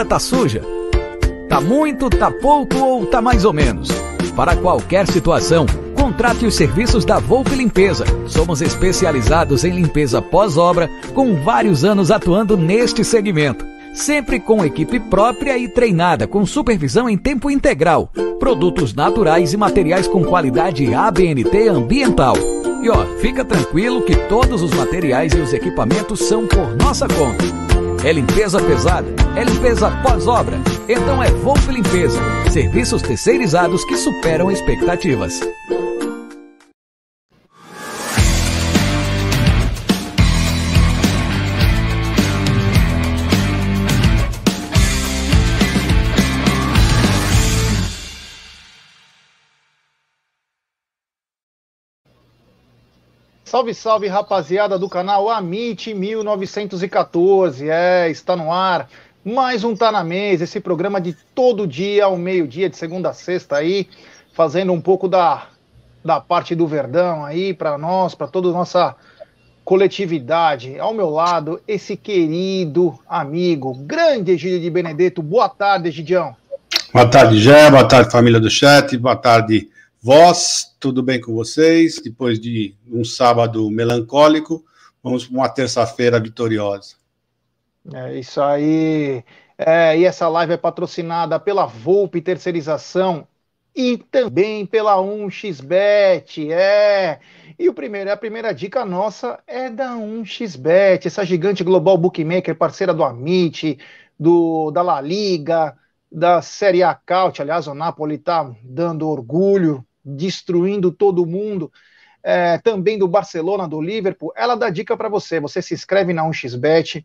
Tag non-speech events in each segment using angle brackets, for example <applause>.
obra tá suja? Tá muito, tá pouco ou tá mais ou menos? Para qualquer situação, contrate os serviços da Volpe Limpeza. Somos especializados em limpeza pós-obra, com vários anos atuando neste segmento. Sempre com equipe própria e treinada, com supervisão em tempo integral. Produtos naturais e materiais com qualidade ABNT ambiental. E ó, fica tranquilo que todos os materiais e os equipamentos são por nossa conta. É limpeza pesada? É limpeza pós-obra? Então é Volpe Limpeza. Serviços terceirizados que superam expectativas. Salve, salve, rapaziada do canal Amit 1914. É, está no ar. Mais um Tá na Mesa, esse programa de todo dia ao meio-dia, de segunda a sexta aí, fazendo um pouco da, da parte do Verdão aí para nós, para toda a nossa coletividade. Ao meu lado, esse querido amigo, grande Egídio de Benedetto. Boa tarde, Egidião. Boa tarde, Gé. Boa tarde, família do chat. Boa tarde, Vós, tudo bem com vocês? Depois de um sábado melancólico, vamos para uma terça-feira vitoriosa. É isso aí. É, e essa live é patrocinada pela Volpe Terceirização e também pela 1xBet. É. E o primeiro, a primeira dica nossa é da 1xBet, essa gigante global bookmaker, parceira do Amit, do da La Liga, da Série A Caut. Aliás, o Napoli está dando orgulho destruindo todo mundo, é, também do Barcelona, do Liverpool, ela dá dica para você. Você se inscreve na 1xBet,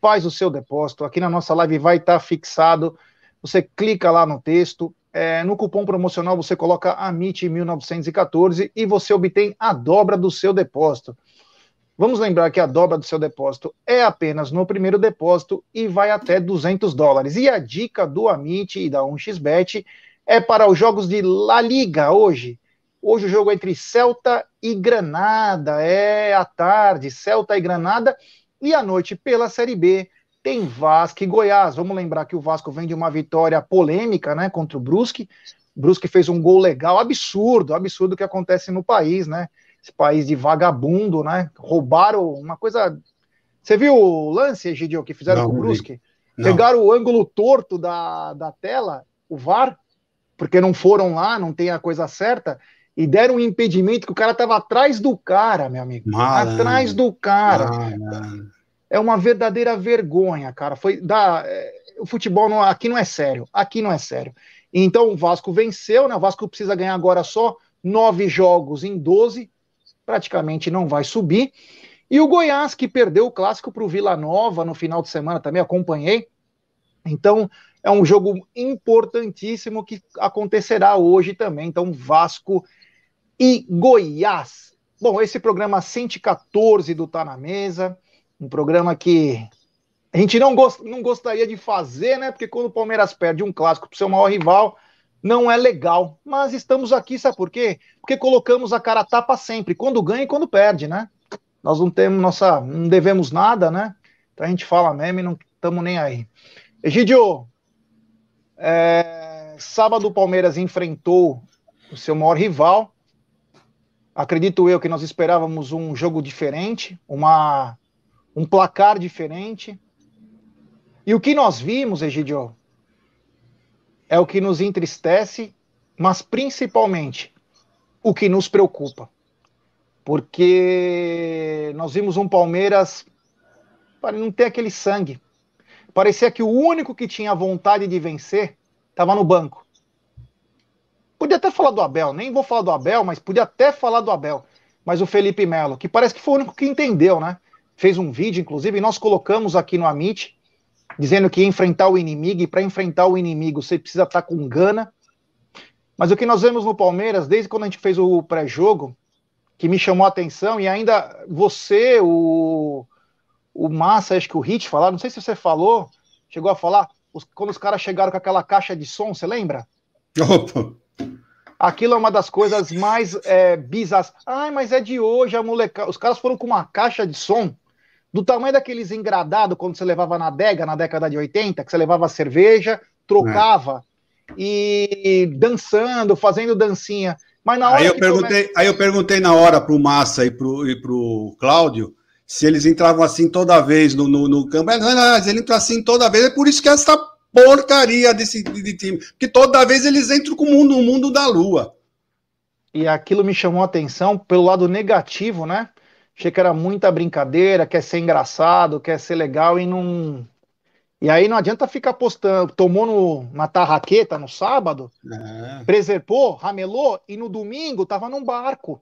faz o seu depósito. Aqui na nossa live vai estar tá fixado. Você clica lá no texto. É, no cupom promocional você coloca AMIT1914 e você obtém a dobra do seu depósito. Vamos lembrar que a dobra do seu depósito é apenas no primeiro depósito e vai até 200 dólares. E a dica do Amit e da 1xBet é para os jogos de La Liga hoje. Hoje o jogo é entre Celta e Granada, é à tarde, Celta e Granada, e à noite pela Série B tem Vasco e Goiás. Vamos lembrar que o Vasco vem de uma vitória polêmica, né, contra o Brusque. O Brusque fez um gol legal, absurdo, absurdo que acontece no país, né? Esse país de vagabundo, né? Roubaram uma coisa. Você viu o lance, Egidio, que fizeram Não, com o Brusque? Pegaram o ângulo torto da, da tela, o VAR, porque não foram lá, não tem a coisa certa, e deram um impedimento que o cara estava atrás do cara, meu amigo. Atrás do cara. É uma verdadeira vergonha, cara. Foi da é, o futebol não, aqui não é sério. Aqui não é sério. Então o Vasco venceu, né? O Vasco precisa ganhar agora só nove jogos em 12, praticamente não vai subir. E o Goiás, que perdeu o clássico para o Vila Nova no final de semana, também acompanhei. Então, é um jogo importantíssimo que acontecerá hoje também. Então, Vasco e Goiás. Bom, esse programa 114 do Tá na Mesa, um programa que a gente não, gost, não gostaria de fazer, né? Porque quando o Palmeiras perde um clássico para o seu maior rival, não é legal. Mas estamos aqui, sabe por quê? Porque colocamos a cara tapa sempre, quando ganha e quando perde, né? Nós não temos nossa, não devemos nada, né? Então a gente fala mesmo e não estamos nem aí. Egidio, é, sábado o Palmeiras enfrentou o seu maior rival. Acredito eu que nós esperávamos um jogo diferente, uma, um placar diferente. E o que nós vimos, Egidio, é o que nos entristece, mas principalmente o que nos preocupa. Porque nós vimos um Palmeiras não ter aquele sangue, parecia que o único que tinha vontade de vencer estava no banco. Podia até falar do Abel, nem vou falar do Abel, mas podia até falar do Abel. Mas o Felipe Melo, que parece que foi o único que entendeu, né? Fez um vídeo, inclusive, e nós colocamos aqui no Amit, dizendo que enfrentar o inimigo, e para enfrentar o inimigo você precisa estar tá com gana. Mas o que nós vemos no Palmeiras, desde quando a gente fez o pré-jogo, que me chamou a atenção, e ainda você, o, o Massa, acho que o Hit falaram, não sei se você falou, chegou a falar, os, quando os caras chegaram com aquela caixa de som, você lembra? Opa! Aquilo é uma das coisas mais é, bizarras. Ai, mas é de hoje, a moleca. Os caras foram com uma caixa de som do tamanho daqueles engradados quando você levava na adega, na década de 80, que você levava cerveja, trocava é. e dançando, fazendo dancinha. Mas na hora aí eu perguntei, começa... aí eu perguntei na hora pro Massa e pro, e pro Cláudio se eles entravam assim toda vez no, no, no campo. Não, não, ele entra assim toda vez, é por isso que essa porcaria desse de time. Porque toda vez eles entram com o mundo, o mundo da lua. E aquilo me chamou a atenção pelo lado negativo, né? Achei que era muita brincadeira, quer ser engraçado, quer ser legal e não. E aí não adianta ficar postando. Tomou no, na tarraqueta no sábado, é. preservou, ramelou e no domingo tava num barco.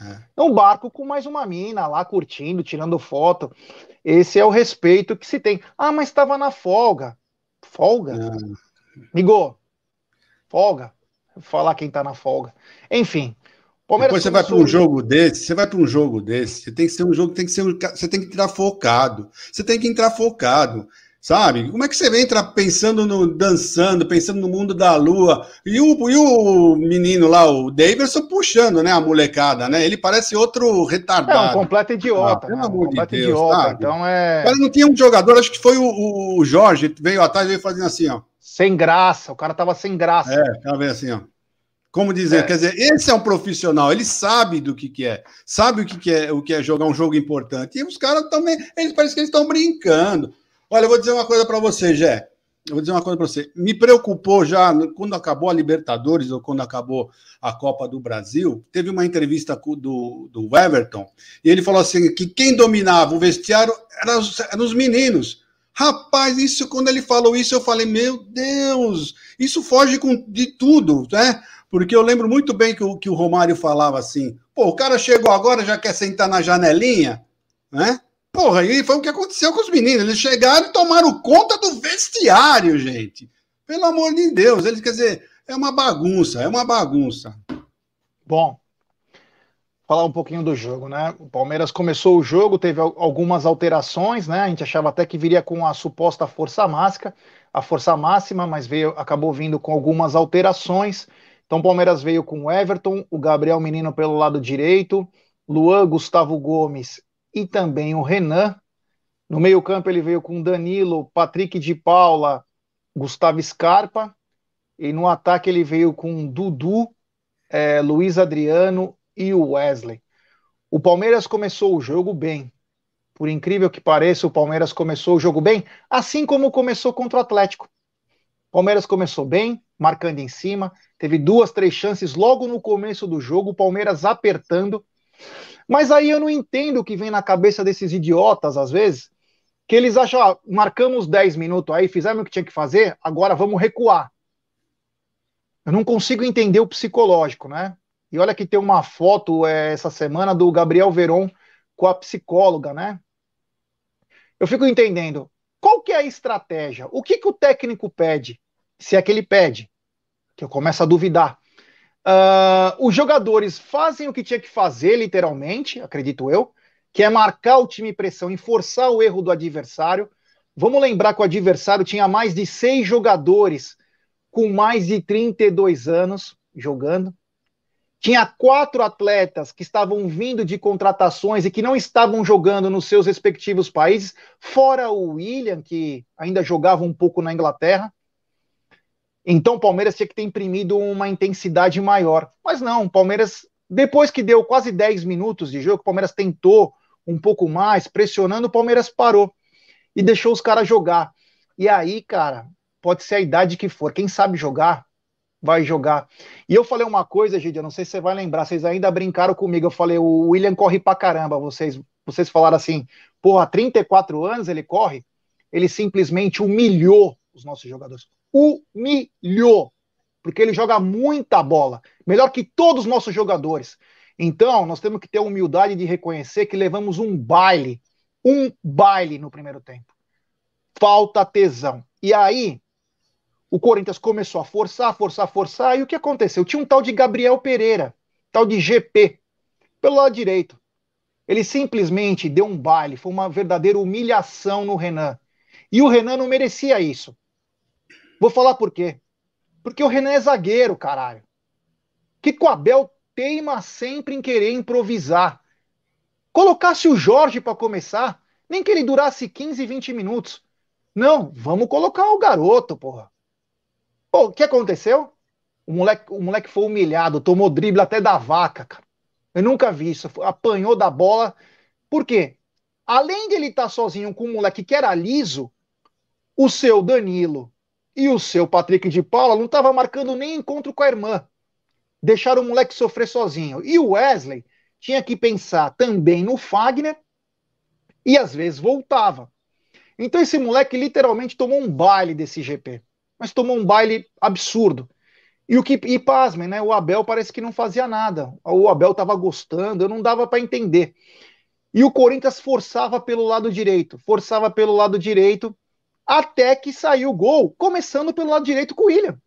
É. Um barco com mais uma mina lá curtindo, tirando foto. Esse é o respeito que se tem. Ah, mas estava na folga. Folga? É. folga. Vou falar quem tá na folga. Enfim. Palmeiras Depois você vai para um jogo desse, você vai para um jogo desse, você tem que ser um jogo, tem que ser um, você tem que entrar focado. Você tem que entrar focado. Sabe? Como é que você entra pensando no dançando, pensando no mundo da lua? E o, e o menino lá, o Davidson, puxando, né? A molecada, né? Ele parece outro retardado. É um completo idiota. Ah, pelo né? amor um de Deus, idiota. Sabe? Então é. Mas não tinha um jogador, acho que foi o, o Jorge, veio atrás e veio fazendo assim, ó. Sem graça, o cara tava sem graça. É, tava vendo assim, ó. Como dizer, é. quer dizer, esse é um profissional, ele sabe do que, que é, sabe o que, que é o que é jogar um jogo importante. E os caras também, eles parecem que eles estão brincando. Olha, eu vou dizer uma coisa para você, Jé. Eu vou dizer uma coisa para você. Me preocupou já quando acabou a Libertadores ou quando acabou a Copa do Brasil. Teve uma entrevista do, do Everton e ele falou assim: que quem dominava o vestiário eram os, eram os meninos. Rapaz, isso quando ele falou isso, eu falei: meu Deus, isso foge com, de tudo, né? Porque eu lembro muito bem que o, que o Romário falava assim: pô, o cara chegou agora, já quer sentar na janelinha, né? Porra, e foi o que aconteceu com os meninos. Eles chegaram e tomaram conta do vestiário, gente. Pelo amor de Deus. Eles, quer dizer, é uma bagunça, é uma bagunça. Bom, falar um pouquinho do jogo, né? O Palmeiras começou o jogo, teve algumas alterações, né? A gente achava até que viria com a suposta força máxima, a força máxima, mas veio, acabou vindo com algumas alterações. Então o Palmeiras veio com o Everton, o Gabriel Menino pelo lado direito, Luan, Gustavo Gomes e também o Renan. No meio-campo ele veio com Danilo, Patrick de Paula, Gustavo Scarpa. E no ataque ele veio com Dudu, é, Luiz Adriano e o Wesley. O Palmeiras começou o jogo bem. Por incrível que pareça, o Palmeiras começou o jogo bem, assim como começou contra o Atlético. O Palmeiras começou bem, marcando em cima, teve duas, três chances logo no começo do jogo, o Palmeiras apertando. Mas aí eu não entendo o que vem na cabeça desses idiotas, às vezes, que eles acham, ó, marcamos 10 minutos aí, fizemos o que tinha que fazer, agora vamos recuar. Eu não consigo entender o psicológico, né? E olha que tem uma foto é, essa semana do Gabriel Veron com a psicóloga, né? Eu fico entendendo. Qual que é a estratégia? O que, que o técnico pede? Se é que ele pede. Que eu começo a duvidar. Uh, os jogadores fazem o que tinha que fazer, literalmente, acredito eu, que é marcar o time pressão e forçar o erro do adversário. Vamos lembrar que o adversário tinha mais de seis jogadores com mais de 32 anos jogando. Tinha quatro atletas que estavam vindo de contratações e que não estavam jogando nos seus respectivos países, fora o William, que ainda jogava um pouco na Inglaterra. Então o Palmeiras tinha que ter imprimido uma intensidade maior. Mas não, o Palmeiras, depois que deu quase 10 minutos de jogo, o Palmeiras tentou um pouco mais, pressionando, o Palmeiras parou e deixou os caras jogar. E aí, cara, pode ser a idade que for. Quem sabe jogar, vai jogar. E eu falei uma coisa, Gidia, não sei se você vai lembrar, vocês ainda brincaram comigo. Eu falei, o William corre pra caramba. Vocês, vocês falaram assim, porra, 34 anos ele corre. Ele simplesmente humilhou os nossos jogadores humilhou, porque ele joga muita bola, melhor que todos os nossos jogadores. Então, nós temos que ter a humildade de reconhecer que levamos um baile, um baile no primeiro tempo. Falta tesão. E aí, o Corinthians começou a forçar, forçar, forçar, e o que aconteceu? Tinha um tal de Gabriel Pereira, tal de GP, pelo lado direito. Ele simplesmente deu um baile, foi uma verdadeira humilhação no Renan. E o Renan não merecia isso. Vou falar por quê. Porque o Renan é zagueiro, caralho. Que o Abel teima sempre em querer improvisar. Colocasse o Jorge para começar, Nem que ele durasse 15, 20 minutos. Não, vamos colocar o garoto, porra. Pô, o que aconteceu? O moleque, o moleque foi humilhado, tomou drible até da vaca, cara. Eu nunca vi isso. Apanhou da bola. Por quê? Além de ele estar tá sozinho com um moleque que era liso, o seu Danilo e o seu Patrick de Paula não estavam marcando nem encontro com a irmã. Deixaram o moleque sofrer sozinho. E o Wesley tinha que pensar também no Fagner e às vezes voltava. Então esse moleque literalmente tomou um baile desse GP. Mas tomou um baile absurdo. E o que e pasmem, né? O Abel parece que não fazia nada. O Abel estava gostando, eu não dava para entender. E o Corinthians forçava pelo lado direito, forçava pelo lado direito, até que saiu o gol, começando pelo lado direito com o William.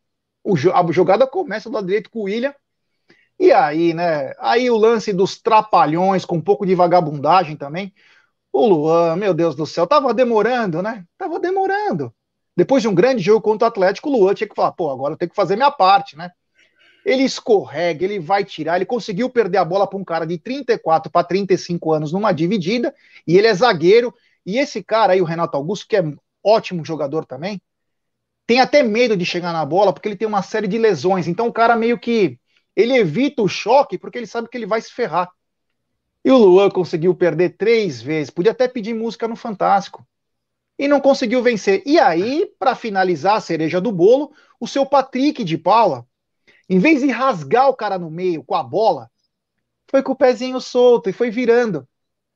O, a jogada começa do lado direito com o William. E aí, né? Aí o lance dos trapalhões, com um pouco de vagabundagem também. O Luan, meu Deus do céu, tava demorando, né? Tava demorando. Depois de um grande jogo contra o Atlético, o Luan tinha que falar, pô, agora eu tenho que fazer minha parte, né? Ele escorrega, ele vai tirar, ele conseguiu perder a bola para um cara de 34 para 35 anos numa dividida, e ele é zagueiro, e esse cara aí, o Renato Augusto, que é ótimo jogador também, tem até medo de chegar na bola, porque ele tem uma série de lesões, então o cara meio que, ele evita o choque, porque ele sabe que ele vai se ferrar. E o Luan conseguiu perder três vezes, podia até pedir música no Fantástico, e não conseguiu vencer. E aí, para finalizar a cereja do bolo, o seu Patrick de Paula, em vez de rasgar o cara no meio com a bola, foi com o pezinho solto e foi virando,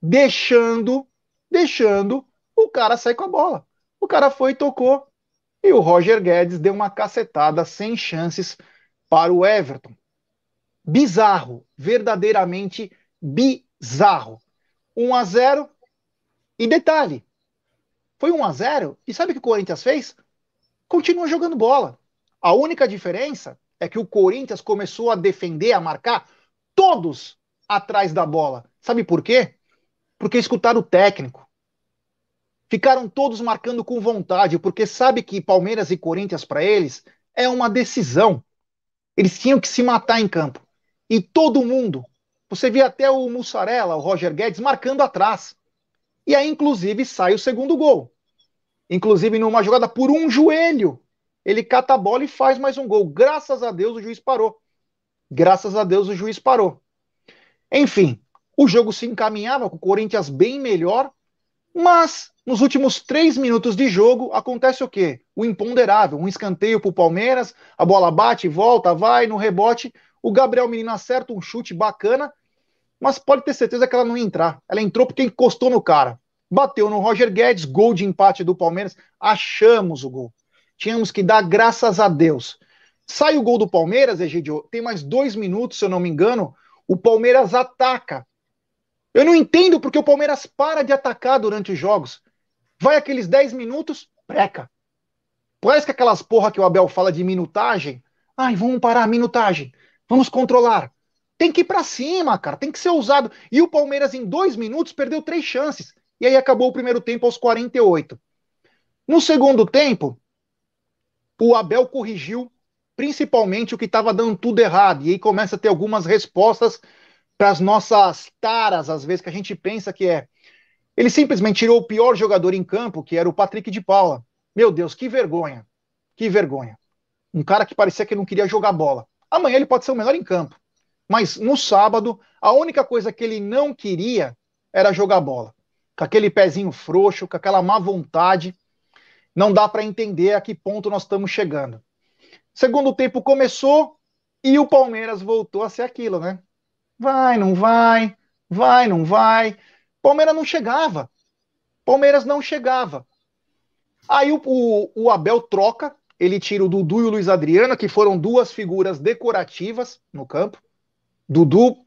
deixando, deixando o cara sair com a bola. O cara foi tocou. E o Roger Guedes deu uma cacetada sem chances para o Everton. Bizarro, verdadeiramente bizarro. 1 a 0 e detalhe, foi 1 a 0 e sabe o que o Corinthians fez? Continua jogando bola. A única diferença é que o Corinthians começou a defender, a marcar todos atrás da bola. Sabe por quê? Porque escutaram o técnico. Ficaram todos marcando com vontade, porque sabe que Palmeiras e Corinthians para eles é uma decisão. Eles tinham que se matar em campo. E todo mundo, você via até o Mussarela, o Roger Guedes marcando atrás. E aí inclusive sai o segundo gol. Inclusive numa jogada por um joelho ele cata a bola e faz mais um gol. Graças a Deus o juiz parou. Graças a Deus o juiz parou. Enfim, o jogo se encaminhava com o Corinthians bem melhor, mas nos últimos três minutos de jogo acontece o quê? O imponderável, um escanteio para o Palmeiras, a bola bate, volta, vai no rebote, o Gabriel Menino acerta um chute bacana, mas pode ter certeza que ela não ia entrar. Ela entrou porque encostou no cara. Bateu no Roger Guedes, gol de empate do Palmeiras, achamos o gol tínhamos que dar graças a Deus. Sai o gol do Palmeiras, Egidio, tem mais dois minutos, se eu não me engano, o Palmeiras ataca. Eu não entendo porque o Palmeiras para de atacar durante os jogos. Vai aqueles 10 minutos, breca. Parece que aquelas porra que o Abel fala de minutagem. Ai, vamos parar a minutagem. Vamos controlar. Tem que ir para cima, cara. Tem que ser ousado. E o Palmeiras, em dois minutos, perdeu três chances. E aí acabou o primeiro tempo aos 48. No segundo tempo, o Abel corrigiu principalmente o que estava dando tudo errado. E aí começa a ter algumas respostas para as nossas taras, às vezes, que a gente pensa que é. Ele simplesmente tirou o pior jogador em campo, que era o Patrick de Paula. Meu Deus, que vergonha. Que vergonha. Um cara que parecia que não queria jogar bola. Amanhã ele pode ser o melhor em campo. Mas no sábado, a única coisa que ele não queria era jogar bola. Com aquele pezinho frouxo, com aquela má vontade não dá para entender a que ponto nós estamos chegando. Segundo tempo começou e o Palmeiras voltou a ser aquilo, né? Vai, não vai, vai, não vai. Palmeiras não chegava. Palmeiras não chegava. Aí o, o, o Abel troca, ele tira o Dudu e o Luiz Adriano, que foram duas figuras decorativas no campo. Dudu,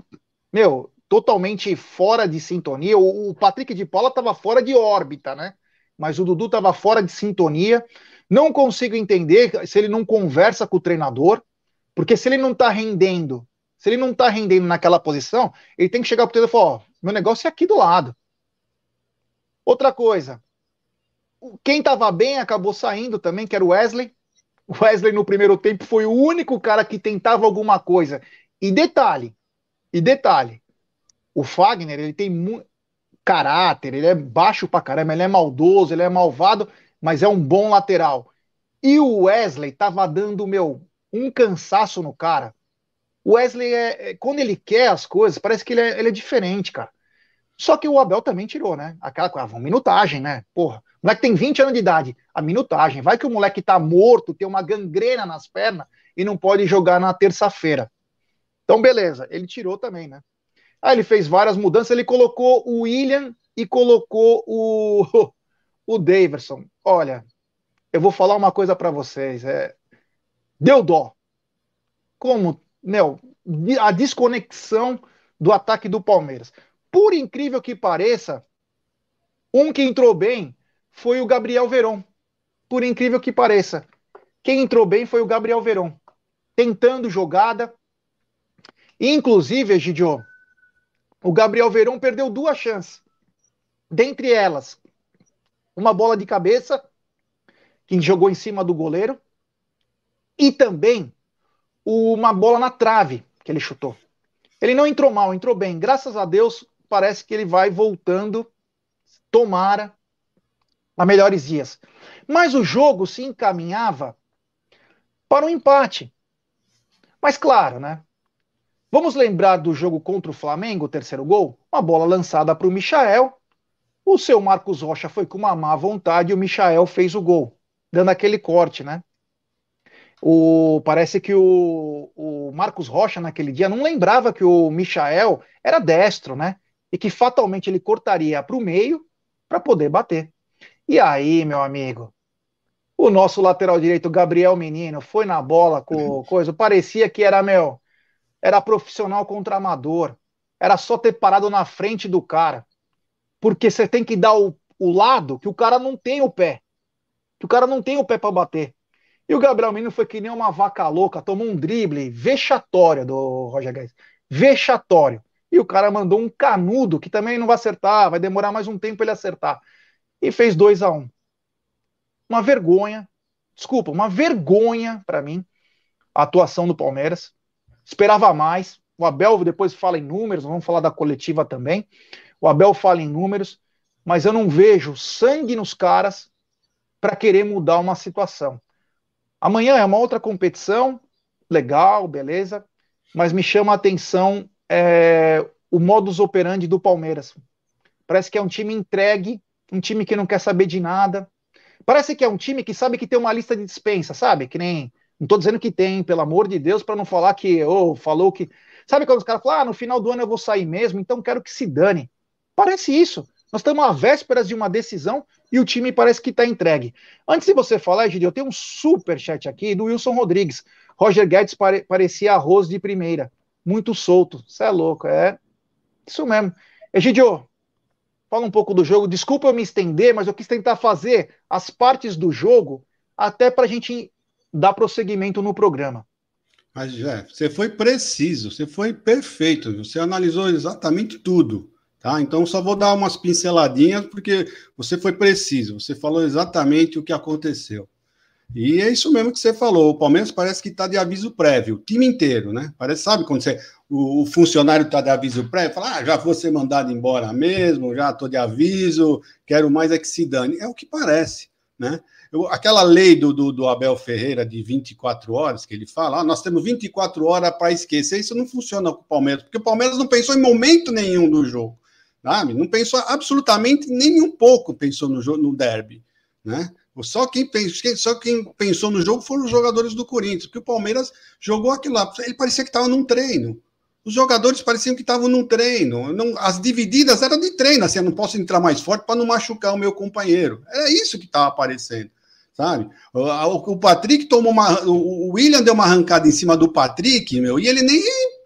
meu, totalmente fora de sintonia. O, o Patrick de Paula estava fora de órbita, né? mas o Dudu estava fora de sintonia. Não consigo entender se ele não conversa com o treinador, porque se ele não está rendendo, se ele não está rendendo naquela posição, ele tem que chegar para o treinador e falar: ó, meu negócio é aqui do lado. Outra coisa, quem estava bem acabou saindo também, que era o Wesley. O Wesley no primeiro tempo foi o único cara que tentava alguma coisa. E detalhe, e detalhe, o Fagner, ele tem caráter, ele é baixo pra caramba, ele é maldoso, ele é malvado, mas é um bom lateral. E o Wesley tava dando, meu, um cansaço no cara. O Wesley, é, é, quando ele quer as coisas, parece que ele é, ele é diferente, cara. Só que o Abel também tirou, né? Aquela coisa, minutagem, né? Porra, o moleque tem 20 anos de idade, a minutagem. Vai que o moleque tá morto, tem uma gangrena nas pernas e não pode jogar na terça-feira. Então, beleza, ele tirou também, né? Aí ele fez várias mudanças, ele colocou o William e colocou o, <laughs> o Daverson. Olha, eu vou falar uma coisa para vocês. É, deu dó. Como, meu, a desconexão do ataque do Palmeiras. Por incrível que pareça, um que entrou bem foi o Gabriel Veron. Por incrível que pareça. Quem entrou bem foi o Gabriel Veron. Tentando jogada. Inclusive, Egidio, o Gabriel Verão perdeu duas chances. Dentre elas, uma bola de cabeça, que jogou em cima do goleiro, e também uma bola na trave, que ele chutou. Ele não entrou mal, entrou bem. Graças a Deus, parece que ele vai voltando, tomara, a melhores dias. Mas o jogo se encaminhava para um empate. Mas claro, né? Vamos lembrar do jogo contra o Flamengo, o terceiro gol? Uma bola lançada para o Michael. O seu Marcos Rocha foi com uma má vontade e o Michael fez o gol, dando aquele corte, né? O, parece que o, o Marcos Rocha naquele dia não lembrava que o Michael era destro, né? E que fatalmente ele cortaria para o meio para poder bater. E aí, meu amigo, o nosso lateral direito, Gabriel Menino, foi na bola com coisa, parecia que era, meu, era profissional contra amador. Era só ter parado na frente do cara. Porque você tem que dar o, o lado que o cara não tem o pé. Que o cara não tem o pé para bater. E o Gabriel Menino foi que nem uma vaca louca, tomou um drible vexatório do Roger Guedes. Vexatório. E o cara mandou um canudo que também não vai acertar, vai demorar mais um tempo ele acertar. E fez 2 a 1 um. Uma vergonha, desculpa, uma vergonha para mim a atuação do Palmeiras. Esperava mais. O Abel depois fala em números, vamos falar da coletiva também. O Abel fala em números, mas eu não vejo sangue nos caras para querer mudar uma situação. Amanhã é uma outra competição, legal, beleza, mas me chama a atenção é, o modus operandi do Palmeiras. Parece que é um time entregue, um time que não quer saber de nada. Parece que é um time que sabe que tem uma lista de dispensa, sabe? Que nem não estou dizendo que tem, pelo amor de Deus, para não falar que, ou oh, falou que. Sabe quando os caras falam, ah, no final do ano eu vou sair mesmo, então quero que se dane. Parece isso. Nós estamos às vésperas de uma decisão e o time parece que está entregue. Antes de você falar, Egidio, eu tenho um super chat aqui do Wilson Rodrigues. Roger Guedes pare parecia arroz de primeira. Muito solto. Você é louco, é isso mesmo. Egidio, fala um pouco do jogo. Desculpa eu me estender, mas eu quis tentar fazer as partes do jogo até para a gente dar prosseguimento no programa. Mas, já, você foi preciso, você foi perfeito, você analisou exatamente tudo. Tá? Então, só vou dar umas pinceladinhas, porque você foi preciso, você falou exatamente o que aconteceu. E é isso mesmo que você falou. O Palmeiras parece que está de aviso prévio, o time inteiro, né? Parece, sabe quando você, o, o funcionário está de aviso prévio, fala, ah, já vou ser mandado embora mesmo, já estou de aviso, quero mais é que se dane. É o que parece, né? Eu, aquela lei do, do, do, Abel Ferreira de 24 horas, que ele fala, ah, nós temos 24 horas para esquecer, isso não funciona com o Palmeiras, porque o Palmeiras não pensou em momento nenhum do jogo, sabe? Não pensou absolutamente nem um pouco pensou no, jogo, no derby, né? Só quem, pensou, só quem pensou no jogo foram os jogadores do Corinthians, porque o Palmeiras jogou aquilo lá. Ele parecia que estava num treino. Os jogadores pareciam que estavam num treino. Não, as divididas eram de treino, assim, eu não posso entrar mais forte para não machucar o meu companheiro. Era isso que estava aparecendo sabe? O, o, Patrick tomou uma. O William deu uma arrancada em cima do Patrick, meu, e ele nem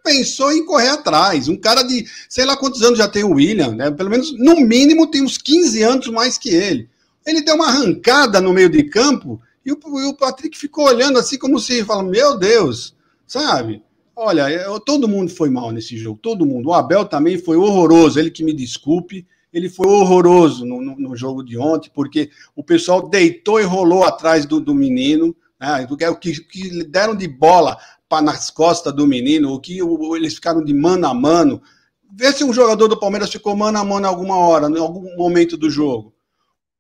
pensou em correr atrás. Um cara de sei lá quantos anos já tem o William, né? Pelo menos, no mínimo, tem uns 15 anos mais que ele. Ele deu uma arrancada no meio de campo e o, e o Patrick ficou olhando assim, como se falando: Meu Deus, sabe? Olha, eu, todo mundo foi mal nesse jogo, todo mundo. O Abel também foi horroroso, ele que me desculpe ele foi horroroso no, no, no, jogo de ontem, porque o pessoal deitou e rolou atrás do, do menino, né, o que, que deram de bola nas costas do menino, o que eles ficaram de mano a mano, Vê se um jogador do Palmeiras ficou mano a mano em alguma hora, em algum momento do jogo.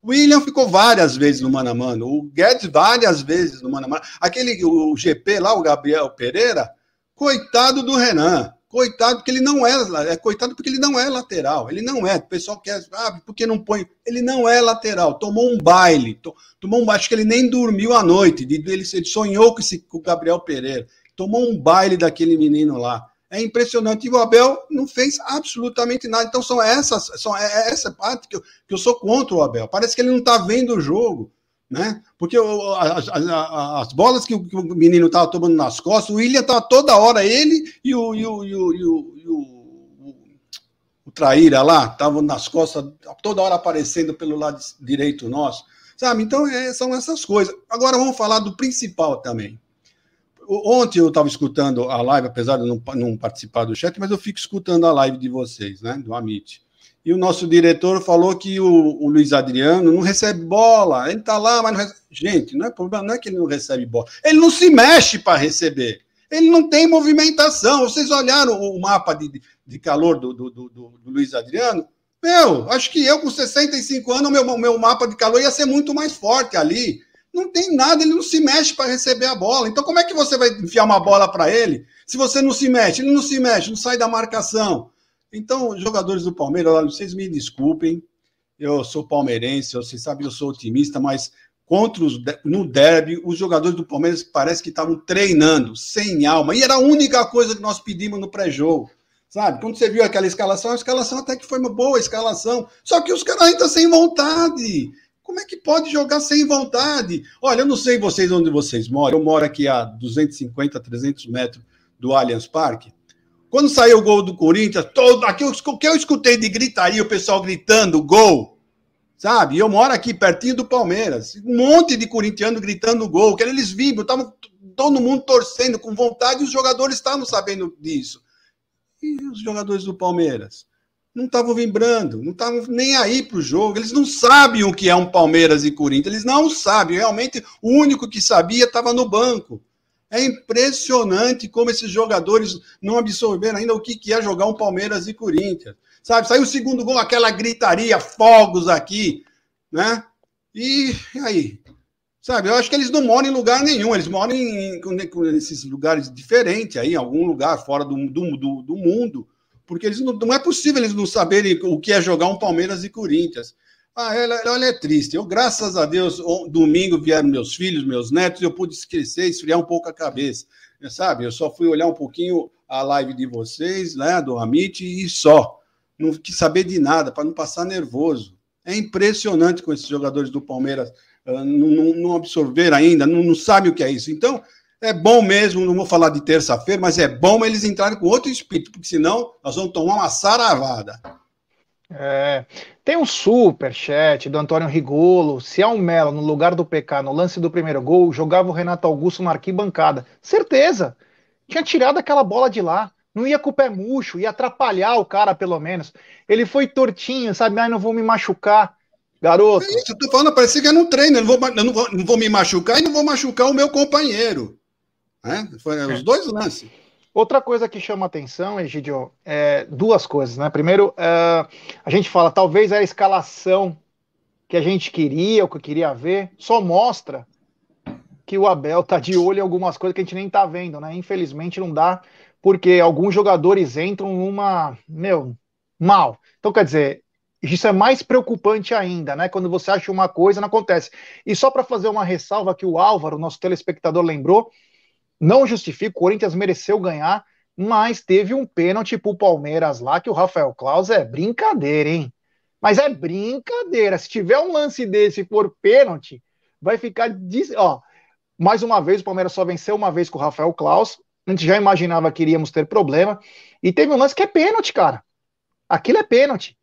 O William ficou várias vezes no mano a mano. O Guedes várias vezes no mano a mano. Aquele, o GP lá, o Gabriel Pereira, coitado do Renan. Coitado, porque ele não é, é coitado porque ele não é lateral. Ele não é. O pessoal quer, ah, porque não põe? Ele não é lateral. Tomou um baile. Tomou um baile. Acho que ele nem dormiu à noite. Ele, ele sonhou com, esse, com o Gabriel Pereira. Tomou um baile daquele menino lá. É impressionante. E o Abel não fez absolutamente nada. Então são essas, são é, é essa parte que eu, que eu sou contra o Abel. Parece que ele não está vendo o jogo né? Porque as, as, as, bolas que o, que o menino estava tomando nas costas, o William estava toda hora, ele e o, e o, e o, e o, e o, o Traíra lá, estavam nas costas, toda hora aparecendo pelo lado direito nosso, sabe? Então é, são essas coisas. Agora vamos falar do principal também. Ontem eu estava escutando a live, apesar de não, não participar do chat, mas eu fico escutando a live de vocês, né? Do Amit. E o nosso diretor falou que o, o Luiz Adriano não recebe bola. Ele está lá, mas não recebe. Gente, não é problema, não é que ele não recebe bola. Ele não se mexe para receber. Ele não tem movimentação. Vocês olharam o mapa de, de calor do, do, do, do Luiz Adriano? Meu, acho que eu com 65 anos, meu, meu mapa de calor ia ser muito mais forte ali. Não tem nada, ele não se mexe para receber a bola. Então, como é que você vai enfiar uma bola para ele se você não se mexe? Ele não se mexe, não sai da marcação. Então, jogadores do Palmeiras, olha, vocês me desculpem, eu sou palmeirense, vocês sabem, eu sou otimista, mas contra os, no derby, os jogadores do Palmeiras parece que estavam treinando, sem alma, e era a única coisa que nós pedimos no pré-jogo. Sabe? Quando você viu aquela escalação, a escalação até que foi uma boa escalação. Só que os caras ainda sem vontade. Como é que pode jogar sem vontade? Olha, eu não sei vocês onde vocês moram. Eu moro aqui a 250, 300 metros do Allianz Parque. Quando saiu o gol do Corinthians, todo aquilo que eu escutei de gritaria, o pessoal gritando gol, sabe? Eu moro aqui pertinho do Palmeiras, um monte de corintiano gritando gol, que eles vibram, estavam todo mundo torcendo com vontade, e os jogadores estavam sabendo disso. E os jogadores do Palmeiras? Não estavam vibrando, não estavam nem aí para o jogo, eles não sabem o que é um Palmeiras e Corinthians, eles não sabem, realmente o único que sabia estava no banco. É impressionante como esses jogadores não absorveram ainda o que é jogar um Palmeiras e Corinthians. Sabe, saiu o segundo gol, aquela gritaria, fogos aqui, né? E aí? Sabe, eu acho que eles não moram em lugar nenhum, eles moram em, nesses lugares diferentes, aí, em algum lugar fora do, do, do, do mundo, porque eles não, não é possível eles não saberem o que é jogar um Palmeiras e Corinthians. Ah, ela, ela é triste. Eu, graças a Deus, domingo vieram meus filhos, meus netos, eu pude esquecer, esfriar um pouco a cabeça. Sabe, eu só fui olhar um pouquinho a live de vocês, né, do Amit, e só. Não quis saber de nada, para não passar nervoso. É impressionante com esses jogadores do Palmeiras uh, não, não, absorver ainda, não, não sabem o que é isso. Então, é bom mesmo, não vou falar de terça-feira, mas é bom eles entrarem com outro espírito, porque senão nós vamos tomar uma saravada. É, tem um super chat do Antônio Rigolo. Se é um Melo no lugar do PK no lance do primeiro gol, jogava o Renato Augusto na arquibancada. Certeza! Tinha tirado aquela bola de lá. Não ia com o pé murcho, ia atrapalhar o cara, pelo menos. Ele foi tortinho, sabe? Ai, não vou me machucar. Garoto. É isso, eu tô falando, parecia que é no treino. Eu não vou, eu não vou, não vou me machucar e não vou machucar o meu companheiro. É? Foi os dois lances. Outra coisa que chama atenção, Egidio, é duas coisas, né? Primeiro, uh, a gente fala, talvez a escalação que a gente queria, o que queria ver, só mostra que o Abel tá de olho em algumas coisas que a gente nem tá vendo, né? Infelizmente não dá, porque alguns jogadores entram numa, meu, mal. Então, quer dizer, isso é mais preocupante ainda, né? Quando você acha uma coisa, não acontece. E só para fazer uma ressalva que o Álvaro, nosso telespectador, lembrou, não justifico, o Corinthians mereceu ganhar, mas teve um pênalti pro Palmeiras lá que o Rafael Claus é brincadeira, hein? Mas é brincadeira. Se tiver um lance desse for pênalti, vai ficar. Ó, mais uma vez, o Palmeiras só venceu uma vez com o Rafael Claus. A gente já imaginava que iríamos ter problema. E teve um lance que é pênalti, cara. Aquilo é pênalti.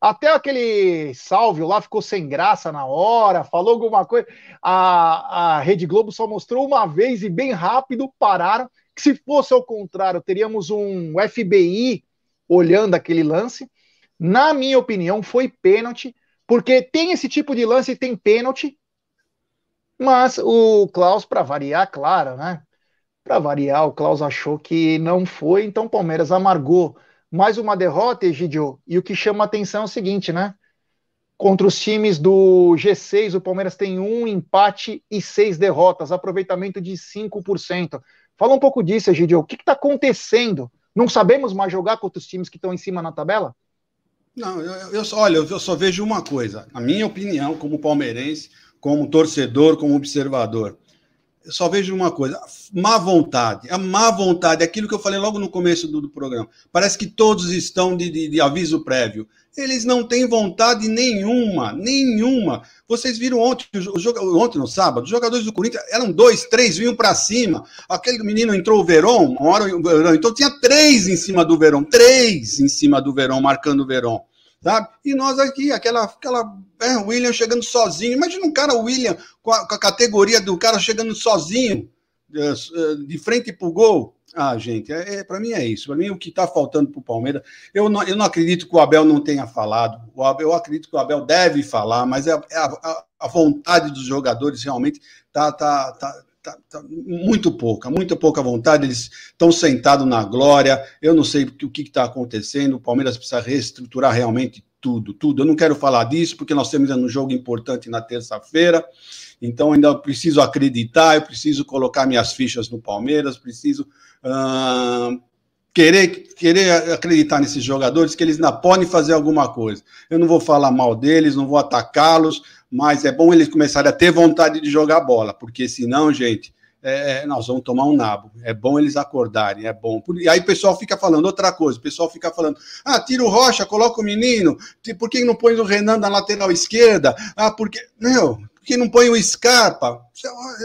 Até aquele Salvio lá ficou sem graça na hora, falou alguma coisa. A, a Rede Globo só mostrou uma vez e bem rápido pararam. Que se fosse ao contrário, teríamos um FBI olhando aquele lance. Na minha opinião, foi pênalti, porque tem esse tipo de lance e tem pênalti. Mas o Klaus, para variar, claro, né? Para variar, o Klaus achou que não foi, então o Palmeiras amargou Mais uma derrota, Egidio, e o que chama atenção é o seguinte, né? Contra os times do G6, o Palmeiras tem um empate e seis derrotas, aproveitamento de 5%. Fala um pouco disso, Egidio. O que está acontecendo? Não sabemos mais jogar contra os times que estão em cima na tabela? Não, eu, eu, olha, eu só vejo uma coisa. Na minha opinião, como palmeirense, como torcedor, como observador eu só vejo uma coisa: má vontade. A má vontade, aquilo que eu falei logo no começo do, do programa. Parece que todos estão de, de, de, aviso prévio. Eles não têm vontade nenhuma, nenhuma. Vocês viram ontem, o, ontem no sábado, os jogadores do Corinthians eram dois, três, vinham para cima. Aquele menino entrou o Verón, uma hora o Verón, então tinha três em cima do Verón, três em cima do Verón, marcando o Verón sabe? E nós aqui, aquela, aquela é, William chegando sozinho. Imagina um cara, William, com a, com a categoria do cara chegando sozinho, de, é, é, de frente para o gol. Ah, gente, é, é para mim é isso. Para mim, o que está faltando para o Palmeiras, eu não, eu não acredito que o Abel não tenha falado. O Abel, eu acredito que o Abel deve falar, mas é, é a, a, a, vontade dos jogadores realmente tá, tá, tá, tá, tá muito pouca, muito pouca vontade. Eles estão sentados na glória. Eu não sei o que está acontecendo. O Palmeiras precisa reestruturar realmente tudo, tudo. Eu não quero falar disso porque nós temos um jogo importante na terça-feira. Então ainda preciso acreditar, eu preciso colocar minhas fichas no Palmeiras, preciso uh, querer, querer acreditar nesses jogadores que eles ainda podem fazer alguma coisa. Eu não vou falar mal deles, não vou atacá-los, mas é bom eles começarem a ter vontade de jogar bola, porque senão, gente, é, é, nós vamos tomar um nabo. É bom eles acordarem, é bom. E aí o pessoal fica falando outra coisa, o pessoal fica falando: ah, tira o Rocha, coloca o menino, por que não põe o Renan na lateral esquerda? Ah, porque. Meu, que não põe o Scarpa.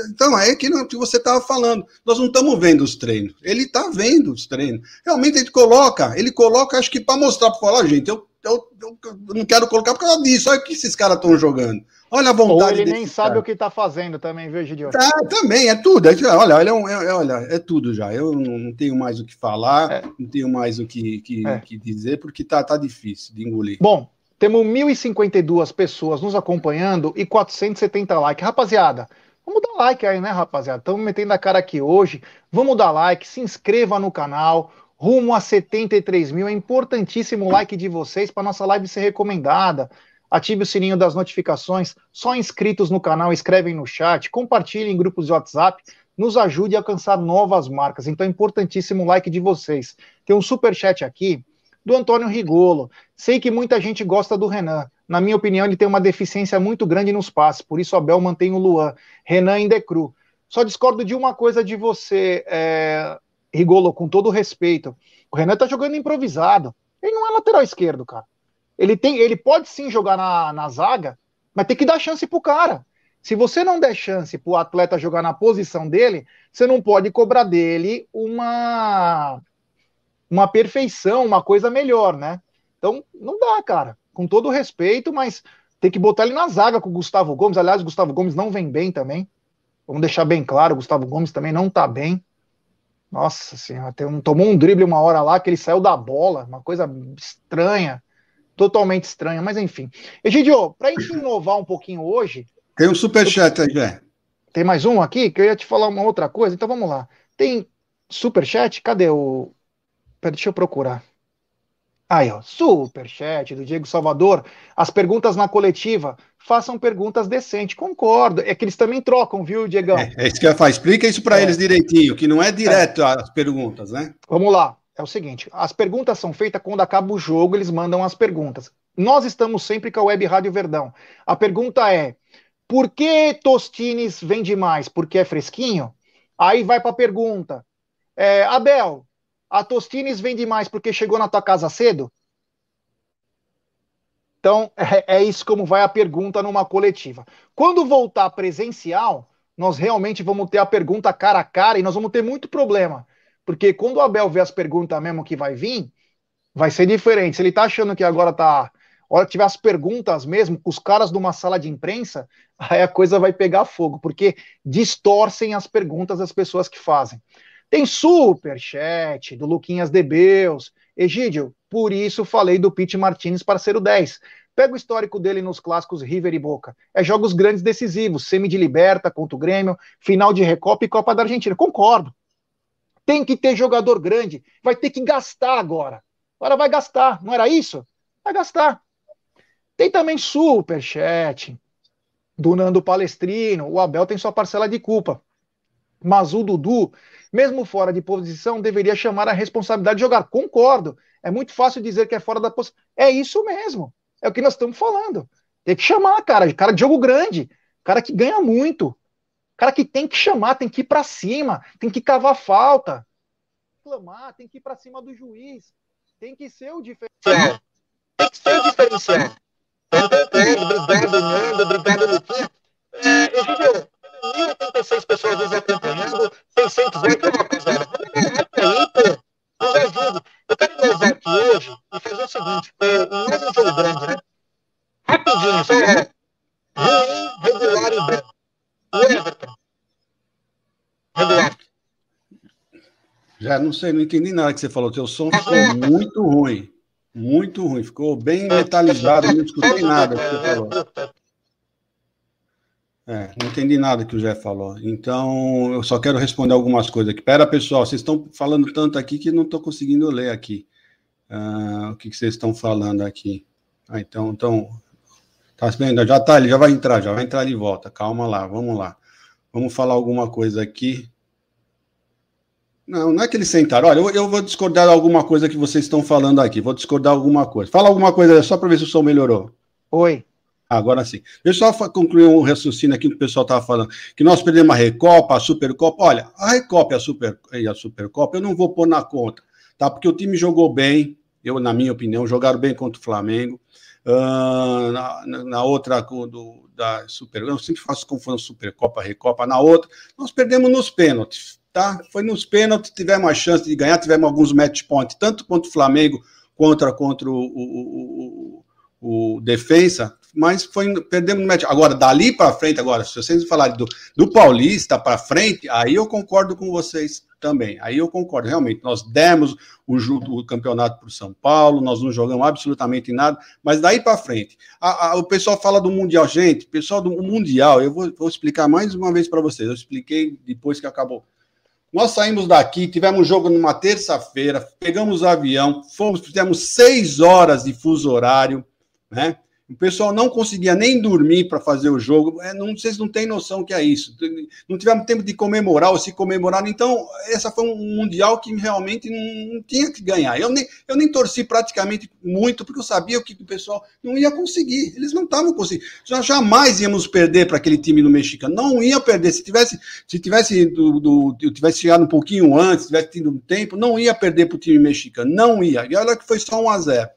Então, é que, que você estava falando. Nós não estamos vendo os treinos. Ele está vendo os treinos. Realmente ele coloca, ele coloca, acho que para mostrar, para falar, gente, eu, eu, eu, não quero colocar por causa disso. Olha o que esses caras estão jogando. Olha a vontade. Ou ele nem sabe cara. o que está fazendo também, viu, Gideon? Tá, também, é tudo. É, olha, olha, é, é, olha, é tudo já. Eu não, não tenho mais o que falar, é. não tenho mais o que, que, é. que dizer, porque tá, tá difícil de engolir. Bom, temos 1.052 pessoas nos acompanhando e 470 likes. Rapaziada, vamos dar like aí, né, rapaziada? Estamos metendo a cara aqui hoje. Vamos dar like, se inscreva no canal. Rumo a 73 mil. É importantíssimo o like de vocês para nossa live ser recomendada. Ative o sininho das notificações. Só inscritos no canal escrevem no chat. Compartilhem em grupos de WhatsApp. Nos ajude a alcançar novas marcas. Então é importantíssimo o like de vocês. Tem um super chat aqui do Antônio Rigolo. Sei que muita gente gosta do Renan. Na minha opinião, ele tem uma deficiência muito grande nos passes, por isso Abel mantém o Luan. Renan ainda é cru. Só discordo de uma coisa de você, é... Rigolo, com todo respeito. O Renan tá jogando improvisado. Ele não é lateral esquerdo, cara. Ele, tem, ele pode sim jogar na, na zaga, mas tem que dar chance pro cara. Se você não der chance pro atleta jogar na posição dele, você não pode cobrar dele uma uma perfeição, uma coisa melhor, né? Então, não dá, cara. Com todo respeito, mas tem que botar ele na zaga com o Gustavo Gomes. Aliás, o Gustavo Gomes não vem bem também. Vamos deixar bem claro, o Gustavo Gomes também não tá bem. Nossa senhora, um, tomou um drible uma hora lá que ele saiu da bola, uma coisa estranha, totalmente estranha, mas enfim. Egidio, pra gente inovar um pouquinho hoje. Tem um superchat aí, Jé. Tem mais um aqui que eu ia te falar uma outra coisa, então vamos lá. Tem superchat? Cadê o, Pera, deixa eu procurar. Aí, ó, superchat do Diego Salvador. As perguntas na coletiva, façam perguntas decentes. Concordo. É que eles também trocam, viu, Diegão? É, é isso que eu faço. Explica isso para é. eles direitinho, que não é direto é. as perguntas, né? Vamos lá. É o seguinte: as perguntas são feitas quando acaba o jogo, eles mandam as perguntas. Nós estamos sempre com a Web Rádio Verdão. A pergunta é: por que Tostines vende mais? Porque é fresquinho? Aí vai para a pergunta: é, Abel, a Tostines vende mais porque chegou na tua casa cedo? Então, é, é isso como vai a pergunta numa coletiva. Quando voltar presencial, nós realmente vamos ter a pergunta cara a cara e nós vamos ter muito problema. Porque quando o Abel vê as perguntas mesmo que vai vir, vai ser diferente. Se ele tá achando que agora tá. Hora que tiver as perguntas mesmo, com os caras de uma sala de imprensa, <laughs> aí a coisa vai pegar fogo, porque distorcem as perguntas das pessoas que fazem. Tem super chat do Luquinhas Debeus. Egídio, por isso falei do Pete Martinez parceiro 10. Pega o histórico dele nos clássicos River e Boca. É jogos grandes decisivos, semi de liberta contra o Grêmio, final de Recopa e Copa da Argentina. Concordo. Tem que ter jogador grande, vai ter que gastar agora. Agora vai gastar, não era isso? Vai gastar. Tem também superchat do Nando Palestrino. O Abel tem sua parcela de culpa. Mas o Dudu, mesmo fora de posição, deveria chamar a responsabilidade de jogar. Concordo. É muito fácil dizer que é fora da posição. É isso mesmo. É o que nós estamos falando. Tem que chamar, cara. Cara de jogo grande. Cara que ganha muito. Cara que tem que chamar, tem que ir para cima, tem que cavar falta. Reclamar, tem que ir para cima do juiz. Tem que ser o diferencial. Tem que ser o diferencial. É, Egidio, 1.086 pessoas nos acompanhando, 600 likes, rapaziada. Aí, pô, nos ajude. Eu quero gozar aqui hoje e fazer o seguinte, mais um jogo grande, né? Rapidinho, só é ruim, regular e. O Everton. Regular. Já não sei, não entendi nada que você falou. Teu som ficou muito ruim. Muito ruim. Ficou bem metalizado, não escutei nada que você falou. É, não entendi nada que o Jé falou. Então, eu só quero responder algumas coisas aqui. Pera, pessoal, vocês estão falando tanto aqui que não estou conseguindo ler aqui. Uh, o que, que, vocês estão falando aqui? Ah, então, então, tá vendo? Já tá, ele já vai entrar, já vai entrar de volta. Calma lá, vamos lá. Vamos falar alguma coisa aqui. Não, não é que eles sentaram. Olha, eu, eu vou discordar alguma coisa que vocês estão falando aqui. Vou discordar alguma coisa. Fala alguma coisa só para ver se o som melhorou. Oi. Agora sim. Deixa eu só concluir um raciocínio aqui que o pessoal estava falando. Que nós perdemos a Recopa, a Supercopa. Olha, a Recopa e a, Super, e a Supercopa eu não vou pôr na conta, tá? Porque o time jogou bem, eu, na minha opinião, jogaram bem contra o Flamengo. Uh, na, na, outra do, da Super, eu sempre faço confusão Supercopa, Recopa. Na outra, nós perdemos nos pênaltis, tá? Foi nos pênaltis, tivemos a chance de ganhar, tivemos alguns match points, tanto contra o Flamengo contra, contra o, o, o, o Defensa mas foi perdemos no match. Agora, dali para frente, agora, se vocês falarem do, do Paulista para frente, aí eu concordo com vocês também. Aí eu concordo, realmente. Nós demos o, o campeonato para o São Paulo, nós não jogamos absolutamente nada, mas daí para frente. A, a, o pessoal fala do Mundial. Gente, pessoal do Mundial, eu vou, vou explicar mais uma vez para vocês. Eu expliquei depois que acabou. Nós saímos daqui, tivemos um jogo numa terça-feira, pegamos o avião, fomos, fizemos seis horas de fuso horário, né? O pessoal não conseguia nem dormir para fazer o jogo. É, não, vocês não têm noção que é isso. Não tivemos tempo de comemorar ou se comemorar. Então, essa foi um mundial que realmente não, tinha que ganhar. Eu nem, eu nem torci praticamente muito, porque eu sabia que o pessoal não ia conseguir. Eles não estavam conseguindo. Já jamais íamos perder para aquele time no mexicano. Não ia perder. Se tivesse, se tivesse, do, do, eu tivesse chegado um pouquinho antes, tivesse tido um tempo, não ia perder para o time mexicano. Não ia. E olha que foi só um a zero.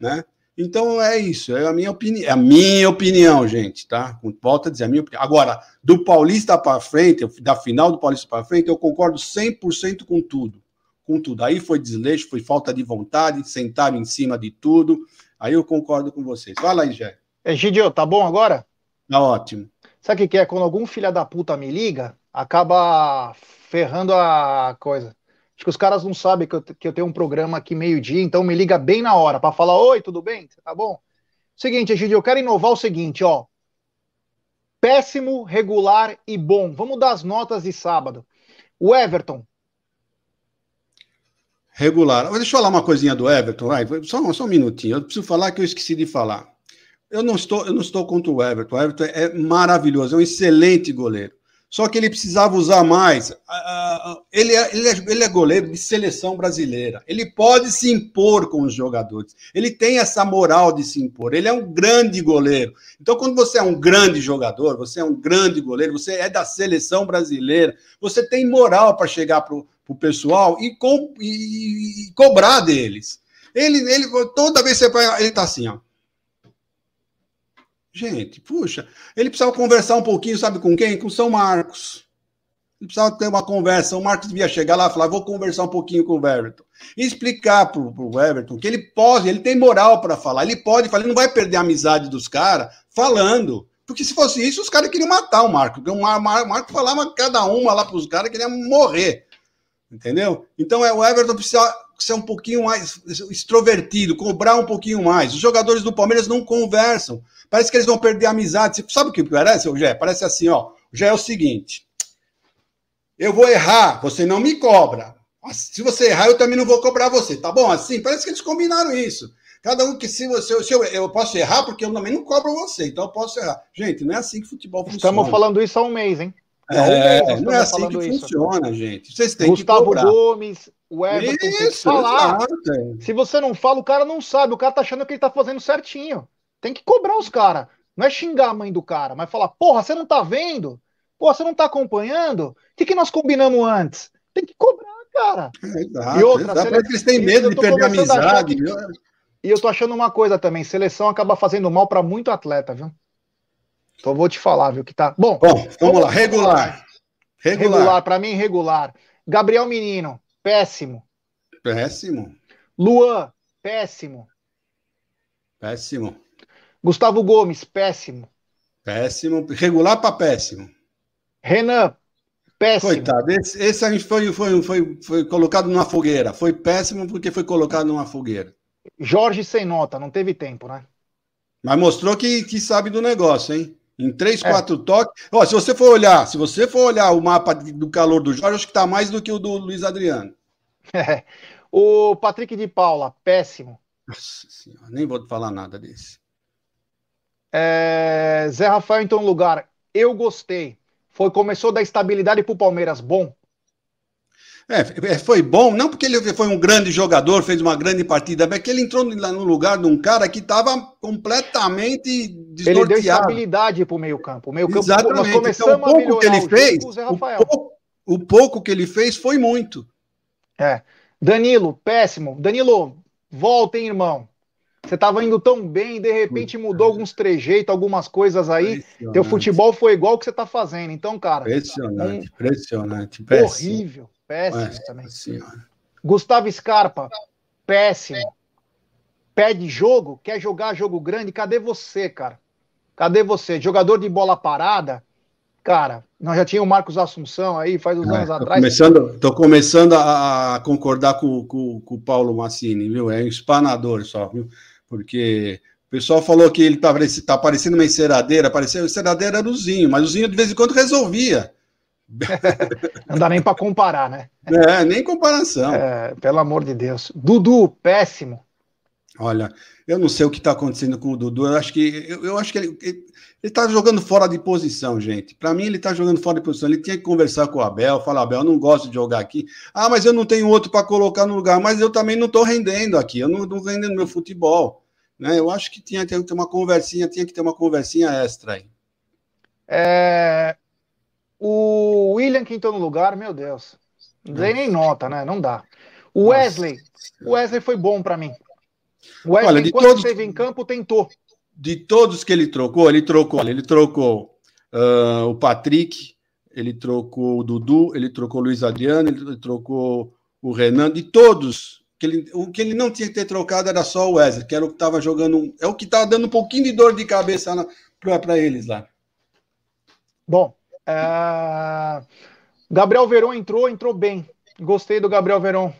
Né? Então é isso, é a minha opinião, é a minha opinião, gente, tá? Volto a dizer a minha opinião. Agora, do Paulista para frente, da final do Paulista para frente, eu concordo 100% com tudo. Com tudo. Aí foi desleixo, foi falta de vontade, sentaram em cima de tudo. Aí eu concordo com vocês. Fala aí, Jé. Egidio, tá bom agora? Tá ótimo. Sabe o que é? Quando algum filho da puta me liga, acaba ferrando a coisa. Acho que os caras não sabem que eu, que eu tenho um programa aqui meio-dia, então me liga bem na hora para falar: Oi, tudo bem? Tá bom? Seguinte, Egidio, eu quero inovar o seguinte, ó. Péssimo, regular e bom. Vamos dar as notas de sábado. O Everton. Regular. Deixa eu falar uma coisinha do Everton, vai. Só, só um minutinho. Eu preciso falar que eu esqueci de falar. Eu não estou, eu não estou contra o Everton. O Everton é maravilhoso, é um excelente goleiro. Só que ele precisava usar mais. Ele é, ele, é, ele é goleiro de seleção brasileira. Ele pode se impor com os jogadores. Ele tem essa moral de se impor. Ele é um grande goleiro. Então, quando você é um grande jogador, você é um grande goleiro, você é da seleção brasileira, você tem moral para chegar para o pessoal e, e, e, cobrar deles. Ele, ele toda vez que você ele está assim, ó. Gente, puxa, ele precisava conversar um pouquinho, sabe com quem? Com São Marcos. Ele precisava ter uma conversa. O Marcos devia chegar lá e falar: vou conversar um pouquinho com o Everton. E explicar para o Everton que ele pode, ele tem moral para falar. Ele pode falar, ele não vai perder a amizade dos caras falando. Porque se fosse isso, os caras queriam matar o Marco. Porque o Marco falava cada uma lá para os caras que ele ia morrer. Entendeu? Então é, o Everton precisa ser um pouquinho mais extrovertido, cobrar um pouquinho mais. Os jogadores do Palmeiras não conversam. Parece que eles vão perder a amizade. Sabe o que parece, Gé? Parece assim, ó. Já é o seguinte. Eu vou errar, você não me cobra. Se você errar, eu também não vou cobrar você, tá bom? Assim, parece que eles combinaram isso. Cada um que se você. Se eu, eu posso errar, porque eu também não cobro você, então eu posso errar. Gente, não é assim que futebol funciona. Estamos falando isso há um mês, hein? É, não é assim que isso. funciona, gente. Vocês têm Gustavo que cobrar. Gomes, o Everton isso, tem que falar. Exato. Se você não fala, o cara não sabe. O cara tá achando que ele tá fazendo certinho. Tem que cobrar os caras. Não é xingar a mãe do cara, mas falar, porra, você não tá vendo? Porra, você não tá acompanhando? O que, que nós combinamos antes? Tem que cobrar, cara. É, exato, e outra, exato. Sele... eles têm medo de perder a amizade. Que... E eu tô achando uma coisa também, seleção acaba fazendo mal para muito atleta, viu? Então vou te falar, viu, que tá. Bom, Bom vamos lá, regular. Regular, regular para mim, regular. Gabriel Menino, péssimo. Péssimo. Luan, péssimo. Péssimo. Gustavo Gomes, péssimo. Péssimo. Regular para péssimo. Renan, péssimo. Coitado, esse, esse foi, foi, foi, foi colocado numa fogueira. Foi péssimo porque foi colocado numa fogueira. Jorge sem nota, não teve tempo, né? Mas mostrou que, que sabe do negócio, hein? Em três, é. quatro toques. Ó, se você for olhar, se você for olhar o mapa do calor do Jorge, acho que está mais do que o do Luiz Adriano. <laughs> É. O Patrick de Paula, péssimo. Nossa senhora, nem vou falar nada desse. É... Zé Rafael, então, lugar. Eu gostei. Foi, começou da estabilidade para o Palmeiras, bom. É, é, foi bom, não porque ele foi um grande jogador, fez uma grande partida, mas que ele entrou no lugar de um cara que estava completamente desnorteado. Ele deu estabilidade para o meio campo. O meio campo Exatamente. Nós então, o pouco que ele fez, o pouco, o pouco que ele fez foi muito. É. Danilo, péssimo. Danilo, volta, hein, irmão. Você estava indo tão bem, de repente mudou alguns trejeitos, algumas coisas aí. Teu futebol foi igual que você está fazendo. Então, cara. Impressionante, um... impressionante. Péssimo. Horrível. Péssimo Nossa também. Senhora. Gustavo Scarpa, péssimo. Pede jogo, quer jogar jogo grande, cadê você, cara? Cadê você? Jogador de bola parada, cara, nós já tínhamos o Marcos Assunção aí, faz uns é, anos atrás. Começando, tô começando a concordar com, com, com, o Paulo Massini, viu? É um espanador só, viu? Porque o pessoal falou que ele tá, tá parecendo uma enceradeira, parecia, enceradeira era o Zinho, mas o Zinho de vez em quando resolvia. Não dá nem para comparar, né? É, nem comparação. É, pelo amor de Deus. Dudu, péssimo. Olha, eu não sei o que está acontecendo com o Dudu. Eu acho que eu, eu acho que ele está jogando fora de posição, gente. Para mim, ele está jogando fora de posição. Ele tinha que conversar com o Abel, falar, Abel, eu não gosto de jogar aqui. Ah, mas eu não tenho outro para colocar no lugar. Mas eu também não estou rendendo aqui. Eu não estou rendendo meu futebol. Né? Eu acho que tinha que ter uma conversinha, tinha que ter uma conversinha extra aí. É, o William que entrou no lugar, meu Deus. Não dei nem nota, né? Não dá. O Wesley, o Wesley foi bom para mim. O Wesley, Olha, de quando todos, esteve em campo, tentou. De todos que ele trocou, ele trocou, ele trocou uh, o Patrick, ele trocou o Dudu, ele trocou o Luiz Adriano, ele trocou o Renan, de todos. Que ele, o que ele não tinha que ter trocado era só o Wesley, que era o que estava jogando. É o que estava dando um pouquinho de dor de cabeça para eles lá. Bom, é... Gabriel Veron entrou, entrou bem. Gostei do Gabriel Veron.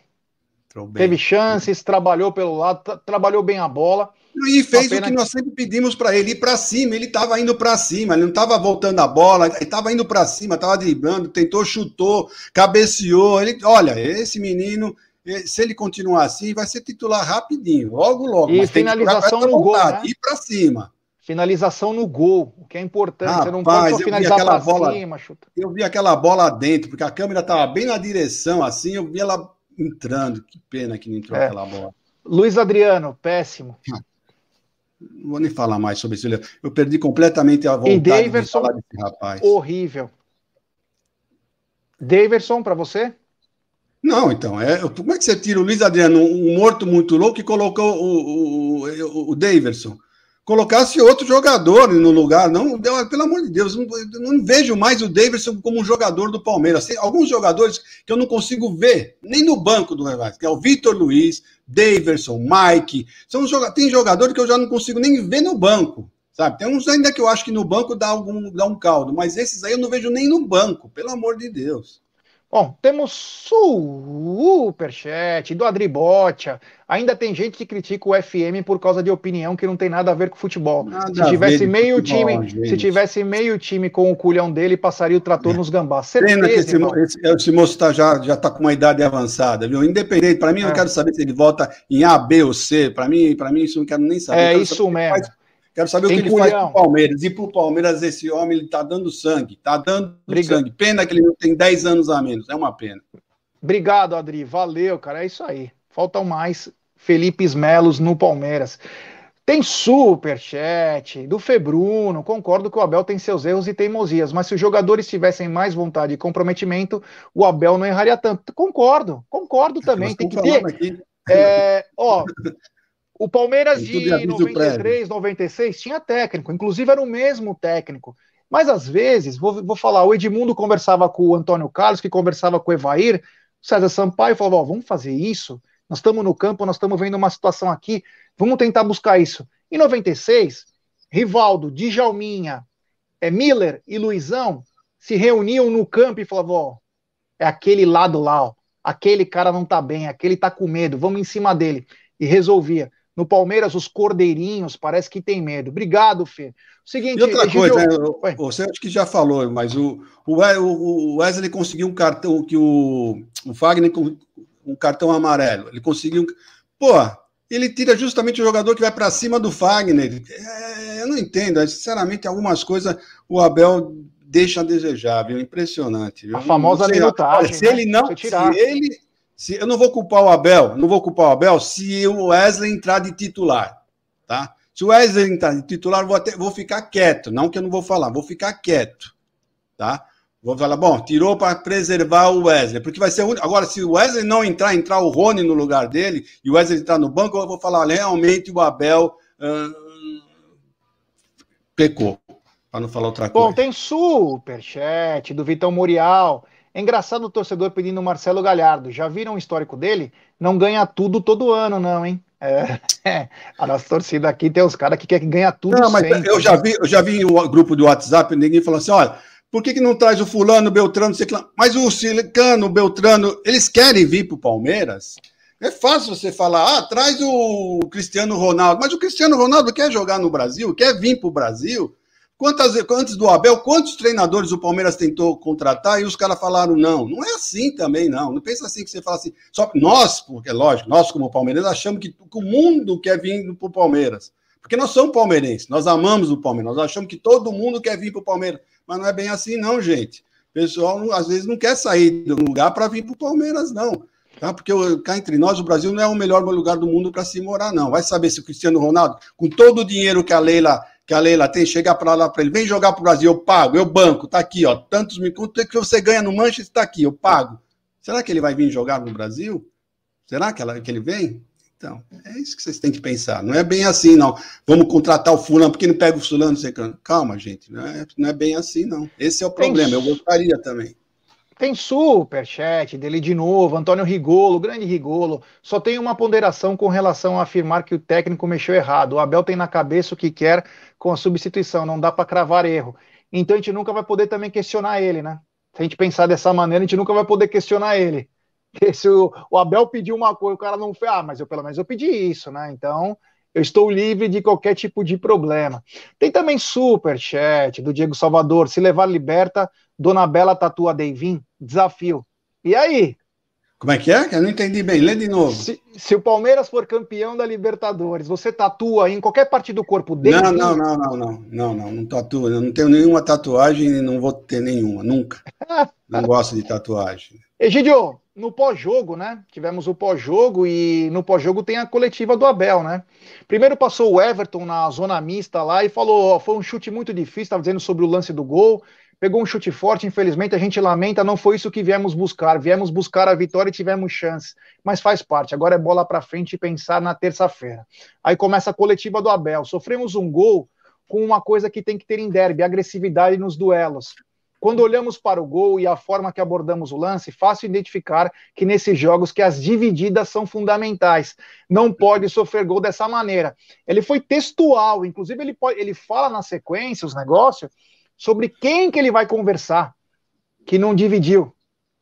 Teve chances, trabalhou pelo lado, trabalhou bem a bola. E fez o que nós sempre pedimos para ele ir para cima. Ele estava indo para cima, ele não estava voltando a bola, ele estava indo para cima, estava driblando, tentou, chutou, cabeceou. Ele, olha, esse menino, se ele continuar assim, vai ser titular rapidinho, logo, logo. E finalização no gol, né? Ir para cima. Finalização no gol, o que é importante. Rapaz, você não pode só finalizar para bola, cima, chuta. Eu vi aquela bola dentro, porque a câmera estava bem na direção, assim, eu vi ela entrando. Que pena que não entrou é. aquela bola. Luiz Adriano, péssimo. Não vou nem falar mais sobre isso. Eu perdi completamente a vontade e Daverson, de falar desse rapaz. Horrível. Daverson, para você? Não, então, é, como é que você tira o Luiz Adriano, um morto muito louco, e colocou o, o, o, Daverson? colocasse outro jogador no lugar. Não, pelo amor de Deus, não, não vejo mais o Davidson como um jogador do Palmeiras. Tem alguns jogadores que eu não consigo ver, nem no banco do Revaz, que é o Vitor Luiz, Davidson, Mike. São tem jogadores que eu já não consigo nem ver no banco. Sabe? Tem uns ainda que eu acho que no banco dá, algum, dá um caldo, mas esses aí eu não vejo nem no banco, pelo amor de Deus. Bom, temos superchat do Adribotia. Ainda tem gente que critica o FM por causa de opinião que não tem nada a ver com futebol. Nada se tivesse meio futebol, time, gente. se tivesse meio time com o culhão dele, passaria o trator é. nos gambás. Certeza, Pena que esse, esse, esse moço tá, já já tá com uma idade avançada, viu? Independente, para mim, é. eu não quero saber se ele volta em A, B ou C. Para mim, para mim isso não quero nem saber. É isso mesmo. Quero saber Tem o que ele faz pro Palmeiras. E pro Palmeiras, esse homem ele tá dando sangue. Tá dando Obrigado. sangue. Pena que ele não tem 10 anos a menos. É uma pena. Obrigado, Adri. Valeu, cara. É isso aí. Faltam mais Felipe Melos no Palmeiras. Tem superchat do Februno. Concordo que o Abel tem seus erros e teimosias, mas se os jogadores tivessem mais vontade e comprometimento, o Abel não erraria tanto. Concordo, concordo também. Tem que ter. É, ó, <laughs> o Palmeiras de 93, 96 tinha técnico, inclusive era o mesmo técnico. Mas às vezes, vou, vou falar, o Edmundo conversava com o Antônio Carlos, que conversava com o Evair, o César Sampaio falava: vamos fazer isso. Nós estamos no campo, nós estamos vendo uma situação aqui, vamos tentar buscar isso. Em 96, Rivaldo, Djalminha, é, Miller e Luizão se reuniam no campo e falavam: ó, é aquele lado lá, ó, aquele cara não tá bem, aquele tá com medo, vamos em cima dele. E resolvia. No Palmeiras, os cordeirinhos parece que tem medo. Obrigado, Fê. Seguinte, e outra coisa, né, você acho que já falou, mas o, o Wesley conseguiu um cartão que o, o Fagner um cartão amarelo. Ele conseguiu. Pô, ele tira justamente o jogador que vai para cima do Fagner. É, eu não entendo. Sinceramente, algumas coisas o Abel deixa a desejar, viu? Impressionante. Viu? A famosa minutagem. Se né? ele não. Se ele se, eu não vou culpar o Abel, não vou culpar o Abel se o Wesley entrar de titular, tá? Se o Wesley entrar de titular, vou, até, vou ficar quieto. Não que eu não vou falar, vou ficar quieto, tá? Vou falar, bom, tirou para preservar o Wesley, porque vai ser o Agora, se o Wesley não entrar, entrar o Rony no lugar dele, e o Wesley entrar no banco, eu vou falar, realmente o Abel hum, pecou, para não falar outra coisa. Bom, tem superchat do Vitão Murial. É engraçado o torcedor pedindo o Marcelo Galhardo. Já viram o histórico dele? Não ganha tudo todo ano, não, hein? É, <laughs> é. A nossa torcida aqui tem os caras que querem ganhar tudo não, mas sempre. Eu já vi, eu já vi o grupo do WhatsApp, ninguém falou assim: olha, por que, que não traz o fulano, o Beltrano, o Mas o Silicano, o Beltrano, eles querem vir para o Palmeiras? É fácil você falar, ah, traz o Cristiano Ronaldo. Mas o Cristiano Ronaldo quer jogar no Brasil, quer vir para o Brasil. Quantas, antes do Abel, quantos treinadores o Palmeiras tentou contratar e os caras falaram não? Não é assim também, não. Não pensa assim que você fala assim. Só nós, porque é lógico, nós como Palmeiras achamos que, que o mundo quer vir para o Palmeiras. Porque nós somos palmeirenses, nós amamos o Palmeiras, nós achamos que todo mundo quer vir para o Palmeiras. Mas não é bem assim, não, gente. O pessoal às vezes não quer sair do lugar para vir para o Palmeiras, não. Tá? Porque cá entre nós, o Brasil não é o melhor lugar do mundo para se morar, não. Vai saber se o Cristiano Ronaldo, com todo o dinheiro que a Leila que a Leila tem, chegar para lá para ele, vem jogar para o Brasil, eu pago, eu banco, tá aqui, ó, tantos mil, quanto é que você ganha no Manchester, está aqui, eu pago. Será que ele vai vir jogar no Brasil? Será que, ela, que ele vem? Então, é isso que vocês têm que pensar. Não é bem assim, não. Vamos contratar o fulano, porque não pega o fulano, sei Calma, gente, não é, não é bem assim, não. Esse é o problema, eu gostaria também. Tem superchat dele de novo, Antônio Rigolo, grande Rigolo. Só tem uma ponderação com relação a afirmar que o técnico mexeu errado. O Abel tem na cabeça o que quer com a substituição, não dá para cravar erro. Então a gente nunca vai poder também questionar ele, né? Se a gente pensar dessa maneira, a gente nunca vai poder questionar ele. <laughs> Porque se o, o Abel pediu uma coisa, o cara não fez, ah, mas eu pelo menos eu pedi isso, né? Então eu estou livre de qualquer tipo de problema. Tem também super chat do Diego Salvador. Se levar liberta, Dona Bela tatua Deivin? Desafio. E aí? Como é que é? Eu não entendi bem. Lê de novo. Se, se, o Palmeiras for campeão da Libertadores, você tatua em qualquer parte do corpo dele? Não, não, não, não, não, não, não, não tatua. Eu não tenho nenhuma tatuagem e não vou ter nenhuma, nunca. <laughs> não gosto de tatuagem. Egidio, no pós-jogo, né? Tivemos o pós-jogo e no pós-jogo tem a coletiva do Abel, né? Primeiro passou o Everton na zona mista lá e falou: foi um chute muito difícil, estava dizendo sobre o lance do gol pegou um chute forte, infelizmente a gente lamenta, não foi isso que viemos buscar. Viemos buscar a vitória e tivemos chance, mas faz parte. Agora é bola para frente e pensar na terça-feira. Aí começa a coletiva do Abel. Sofremos um gol com uma coisa que tem que ter em derby, agressividade nos duelos. Quando olhamos para o gol e a forma que abordamos o lance, fácil identificar que nesses jogos que as divididas são fundamentais. Não pode sofrer gol dessa maneira. Ele foi textual, inclusive ele, pode, ele fala na sequência os negócios sobre quem que ele vai conversar, que não dividiu.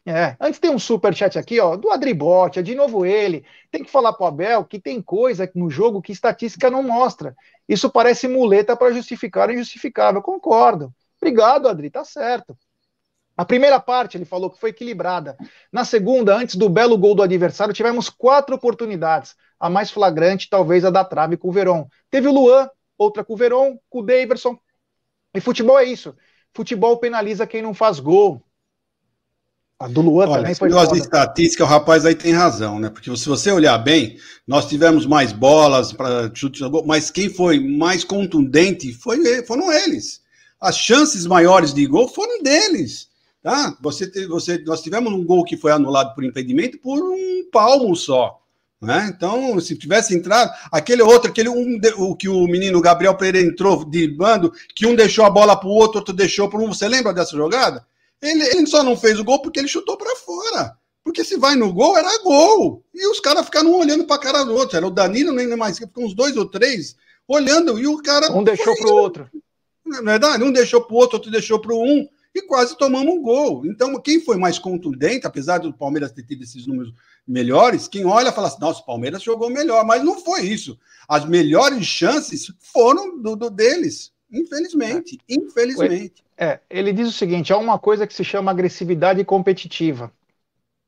É, antes tem um super chat aqui, ó, do Adribote, é de novo ele. Tem que falar pro Abel que tem coisa no jogo que estatística não mostra. Isso parece muleta para justificar o injustificável. Concordo. Obrigado, Adri, tá certo. A primeira parte ele falou que foi equilibrada. Na segunda, antes do belo gol do adversário, tivemos quatro oportunidades. A mais flagrante, talvez a da trave com o Verón. Teve o Luan, outra com o Verón, com o Daverson. E futebol é isso. Futebol penaliza quem não faz gol. A do Luan Olha, também foi negócio de estatística, o rapaz aí tem razão, né? Porque se você olhar bem, nós tivemos mais bolas para chute, mas quem foi mais contundente foi, foram eles. As chances maiores de gol foram deles. Tá? Você, você, nós tivemos um gol que foi anulado por impedimento por um palmo só. Né? Então, se tivesse entrado, aquele outro, aquele um, o que o menino Gabriel Pereira entrou de bando, que um deixou a bola para o outro, outro deixou para um. Você lembra dessa jogada? Ele, ele só não fez o gol porque ele chutou para fora. Porque se vai no gol, era gol. E os caras ficaram olhando para a cara do outro. Era o Danilo, nem mais, ficou uns dois ou três olhando. E o cara. Um deixou para o outro. Não é verdade? Um deixou para o outro, outro deixou para o um. E quase tomamos um gol. Então, quem foi mais contundente, apesar do Palmeiras ter tido esses números melhores, quem olha fala assim: nossa, o Palmeiras jogou melhor. Mas não foi isso. As melhores chances foram do, do deles. Infelizmente. Infelizmente. É, ele diz o seguinte: há uma coisa que se chama agressividade competitiva.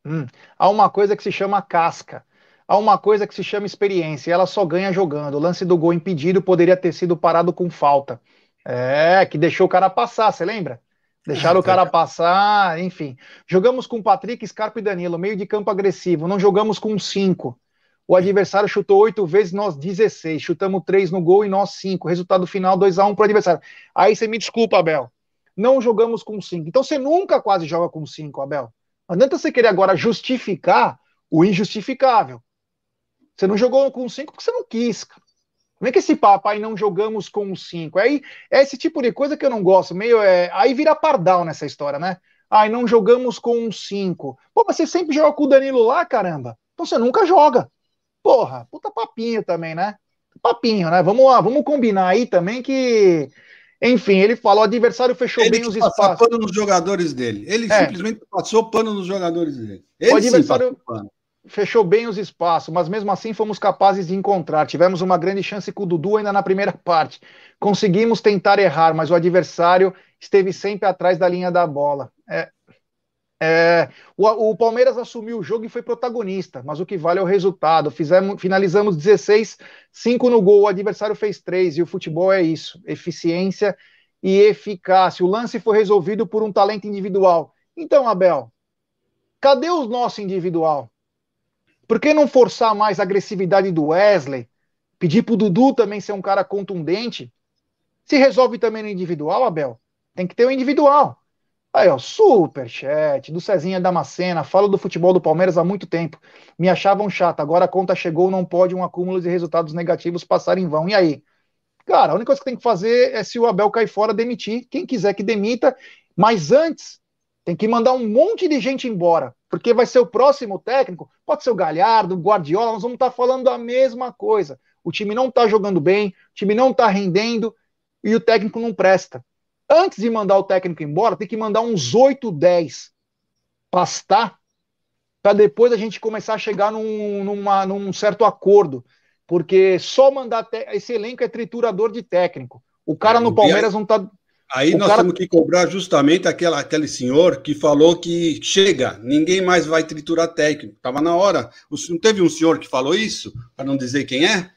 Hum, há uma coisa que se chama casca. Há uma coisa que se chama experiência. Ela só ganha jogando. O lance do gol impedido poderia ter sido parado com falta. É, que deixou o cara passar, você lembra? Deixaram o cara passar, enfim. Jogamos com Patrick, Scarpa e Danilo, meio de campo agressivo. Não jogamos com cinco. O adversário chutou oito vezes, nós 16. Chutamos três no gol e nós cinco. Resultado final 2 a 1 um para o adversário. Aí você me desculpa, Abel não jogamos com cinco. Então você nunca quase joga com cinco, Abel. Não adianta você querer agora justificar o injustificável. Você não jogou com cinco porque você não quis. Como é que esse papo aí não jogamos com cinco? Aí é esse tipo de coisa que eu não gosto. Meio é, aí vira pardal nessa história, né? Ai, não jogamos com cinco. Pô, mas você sempre joga com o Danilo lá, caramba. Então você nunca joga. Porra, puta papinho também, né? Papinho, né? Vamos lá, vamos combinar aí também que enfim, ele falou: o adversário fechou ele bem os espaços. pano nos jogadores dele. Ele é. simplesmente passou pano nos jogadores dele. Ele o adversário fechou bem os espaços, mas mesmo assim fomos capazes de encontrar. Tivemos uma grande chance com o Dudu ainda na primeira <laughs> parte. Conseguimos tentar errar, mas o adversário esteve sempre atrás da linha da bola. É, é, o, o, Palmeiras assumiu o jogo e foi protagonista, mas o que vale é o resultado. Fizemos, finalizamos 16, 5 no gol, o adversário fez 3, e o futebol é isso: eficiência e eficácia. O lance foi resolvido por um talento individual. Então, Abel, cadê o nosso individual? Por que não forçar mais a agressividade do Wesley? Pedir pro Dudu também ser um cara contundente? Se resolve também no individual, Abel? Tem que ter o um individual. Aí, ó, superchat do Cezinha Damascena. Falo do futebol do Palmeiras há muito tempo. Me achavam chato. Agora a conta chegou, não pode um acúmulo de resultados negativos passar em vão. E aí? Cara, a única coisa que tem que fazer é se o Abel cair fora, demitir. Quem quiser que demita. Mas antes, tem que mandar um monte de gente embora. Porque vai ser o próximo técnico. Pode ser o Galhardo, o Guardiola. Nós vamos estar falando a mesma coisa. O time não está jogando bem, o time não está rendendo e o técnico não presta. Antes de mandar o técnico embora, tem que mandar uns 8, 10 pastar, para depois a gente começar a chegar num, numa, num certo acordo. Porque só mandar. Esse elenco é triturador de técnico. O cara é, no Palmeiras não tá. Aí o nós cara... temos que cobrar justamente aquela, aquele senhor que falou que chega, ninguém mais vai triturar técnico. Estava na hora. Não teve um senhor que falou isso, para não dizer quem é?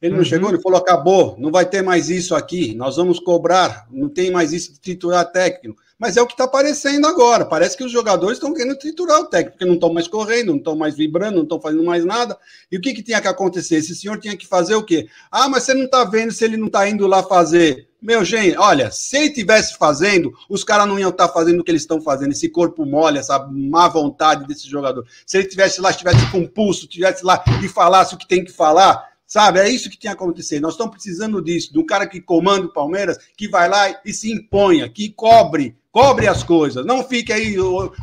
Ele não uhum. chegou, ele falou: acabou, não vai ter mais isso aqui, nós vamos cobrar, não tem mais isso de triturar técnico. Mas é o que está aparecendo agora. Parece que os jogadores estão querendo triturar o técnico, porque não estão mais correndo, não estão mais vibrando, não estão fazendo mais nada. E o que, que tinha que acontecer? Esse senhor tinha que fazer o quê? Ah, mas você não está vendo se ele não está indo lá fazer. Meu, gente, olha, se ele tivesse fazendo, os caras não iam estar tá fazendo o que eles estão fazendo, esse corpo mole, essa má vontade desse jogador. Se ele tivesse lá, estivesse com pulso, estivesse lá e falasse o que tem que falar, Sabe, é isso que que acontecer. Nós estamos precisando disso, de um cara que comanda o Palmeiras, que vai lá e se imponha, que cobre, cobre as coisas. Não fique aí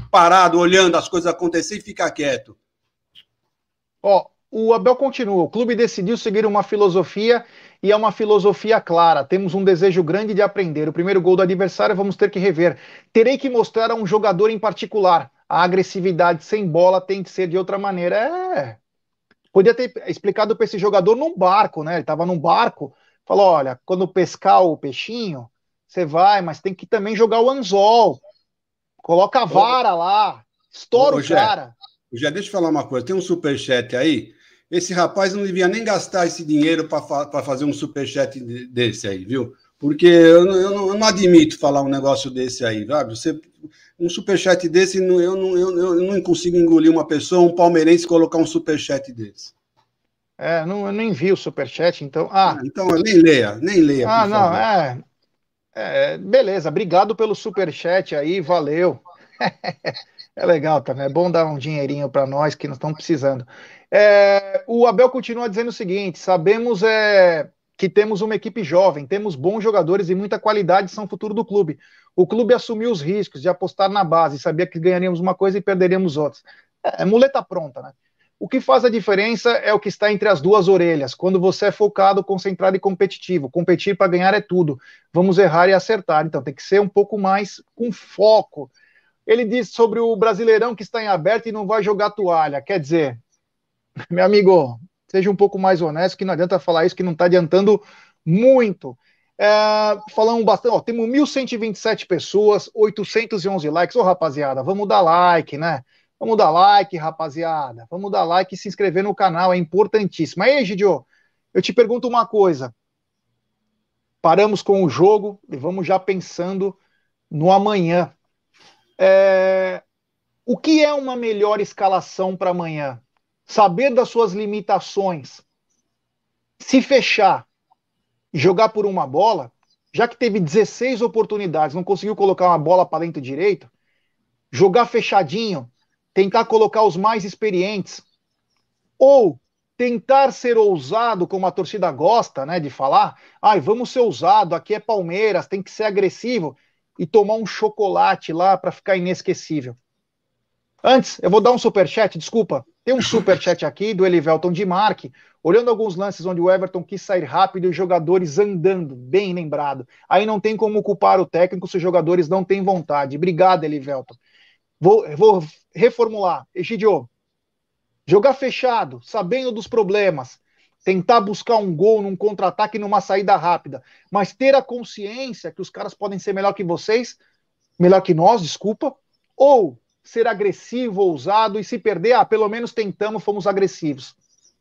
parado olhando as coisas acontecer e fica quieto. Ó, o Abel continua. O clube decidiu seguir uma filosofia e é uma filosofia clara. Temos um desejo grande de aprender. O primeiro gol do adversário vamos ter que rever. Terei que mostrar a um jogador em particular a agressividade sem bola tem que ser de outra maneira. É. Podia ter explicado para esse jogador num barco, né? Ele estava num barco, falou: olha, quando pescar o peixinho, você vai, mas tem que também jogar o anzol. Coloca a vara lá, estoura ô, o cara. Já deixa eu falar uma coisa: tem um superchat aí. Esse rapaz não devia nem gastar esse dinheiro para fazer um superchat desse aí, viu? Porque eu não, eu, não, eu não, admito falar um negócio desse aí, sabe? Você, um superchat desse, eu não, eu, eu não consigo engolir uma pessoa, um palmeirense, colocar um superchat desse. É, não, eu nem vi o superchat, então. Ah, então nem leia, nem leia. Ah, não, é, é. Beleza, obrigado pelo superchat aí, valeu. <laughs> é legal também, é bom dar um dinheirinho para nós que nós estamos precisando. É, o Abel continua dizendo o seguinte: sabemos é, que temos uma equipe jovem, temos bons jogadores e muita qualidade são o futuro do clube. O clube assumiu os riscos de apostar na base, sabia que ganharíamos uma coisa e perderíamos outras. É, é muleta pronta, né? O que faz a diferença é o que está entre as duas orelhas. Quando você é focado, concentrado e competitivo. Competir para ganhar é tudo. Vamos errar e acertar. Então tem que ser um pouco mais com foco. Ele diz sobre o Brasileirão que está em aberto e não vai jogar toalha. Quer dizer, <laughs> meu amigo, seja um pouco mais honesto, que não adianta falar isso, que não está adiantando muito. É, falamos bastante, ó, temos 1.127 pessoas, 811 likes. Ô, rapaziada, vamos dar like, né? Vamos dar like, rapaziada. Vamos dar like e se inscrever no canal, é importantíssimo. Aí, Gidio, eu te pergunto uma coisa. Paramos com o jogo e vamos já pensando no amanhã. É... O que é uma melhor escalação para amanhã? saber das suas limitações, se fechar e jogar por uma bola, já que teve 16 oportunidades, não conseguiu colocar uma bola para dentro direito, jogar fechadinho, tentar colocar os mais experientes, ou tentar ser ousado, como a torcida gosta, né, de falar, ai, vamos ser ousado, aqui é Palmeiras, tem que ser agressivo e tomar um chocolate lá para ficar inesquecível. Antes, eu vou dar um super chat, desculpa. Tem um super chat aqui do Elivelton de Marque, olhando alguns lances onde o Everton quis sair rápido e os jogadores andando, bem lembrado. Aí não tem como culpar o técnico se os jogadores não têm vontade. Obrigado, Elivelton. Vou, vou reformular. Egidio, jogar fechado, sabendo dos problemas, tentar buscar um gol num contra-ataque numa saída rápida, mas ter a consciência que os caras podem ser melhor que vocês, melhor que nós, desculpa, ou ser agressivo, ousado, e se perder, ah, pelo menos tentamos, fomos agressivos.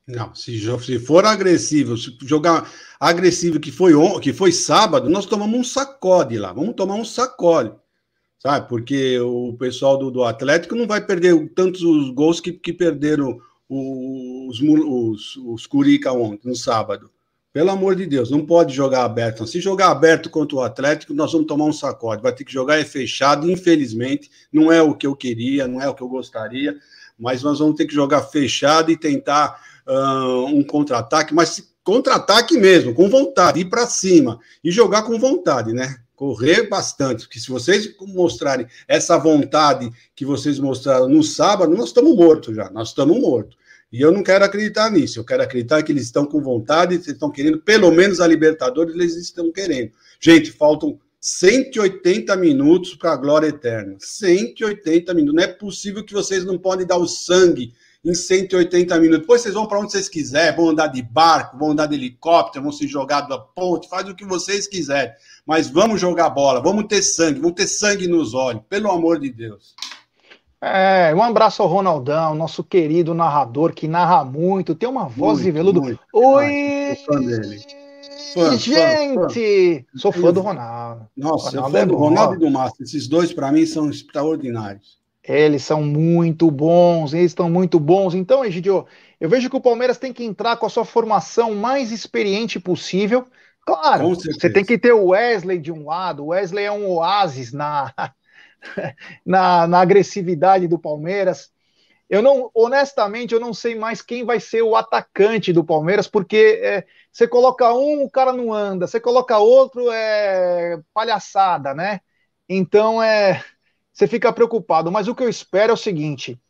Não, se, se for agressivo, se jogar agressivo que foi, que foi sábado, nós tomamos um sacode lá, vamos tomar um sacode, sabe? Porque o pessoal do, do Atlético não vai perder tantos os gols que, que perderam os, os, os Curica ontem, no sábado. Pelo amor de Deus, não pode jogar aberto. Se jogar aberto contra o Atlético, nós vamos tomar um sacode. Vai ter que jogar é fechado, infelizmente. Não é o que eu queria, não é o que eu gostaria, mas nós vamos ter que jogar fechado e tentar uh, um contra-ataque, mas contra-ataque mesmo, com vontade, ir para cima e jogar com vontade, né? Correr bastante, porque se vocês mostrarem essa vontade que vocês mostraram no sábado, nós estamos mortos já, nós estamos mortos. E eu não quero acreditar nisso. Eu quero acreditar que eles estão com vontade, eles estão querendo, pelo menos a Libertadores, eles estão querendo. Gente, faltam 180 minutos para a glória eterna. 180 minutos. Não é possível que vocês não podem dar o sangue em 180 minutos. Depois vocês vão para onde vocês quiserem, vão andar de barco, vão andar de helicóptero, vão se jogar da ponte, faz o que vocês quiserem. Mas vamos jogar bola, vamos ter sangue, vamos ter sangue nos olhos, pelo amor de Deus. É, um abraço ao Ronaldão, nosso querido narrador que narra muito, tem uma voz de veludo. Muito, Oi! Fã dele. Fã, gente! Fã, Sou fã do Ronaldo. Nossa, Ronaldo eu fã é do Ronaldo e do Márcio. Esses dois, para mim, são extraordinários. Eles são muito bons, eles estão muito bons. Então, Egidio, eu vejo que o Palmeiras tem que entrar com a sua formação mais experiente possível. Claro, você tem que ter o Wesley de um lado. O Wesley é um oásis na, <laughs> na, na agressividade do Palmeiras. Eu não, honestamente, eu não sei mais quem vai ser o atacante do Palmeiras, porque é, você coloca um, o cara não anda, você coloca outro, é palhaçada, né? Então é, você fica preocupado. Mas o que eu espero é o seguinte: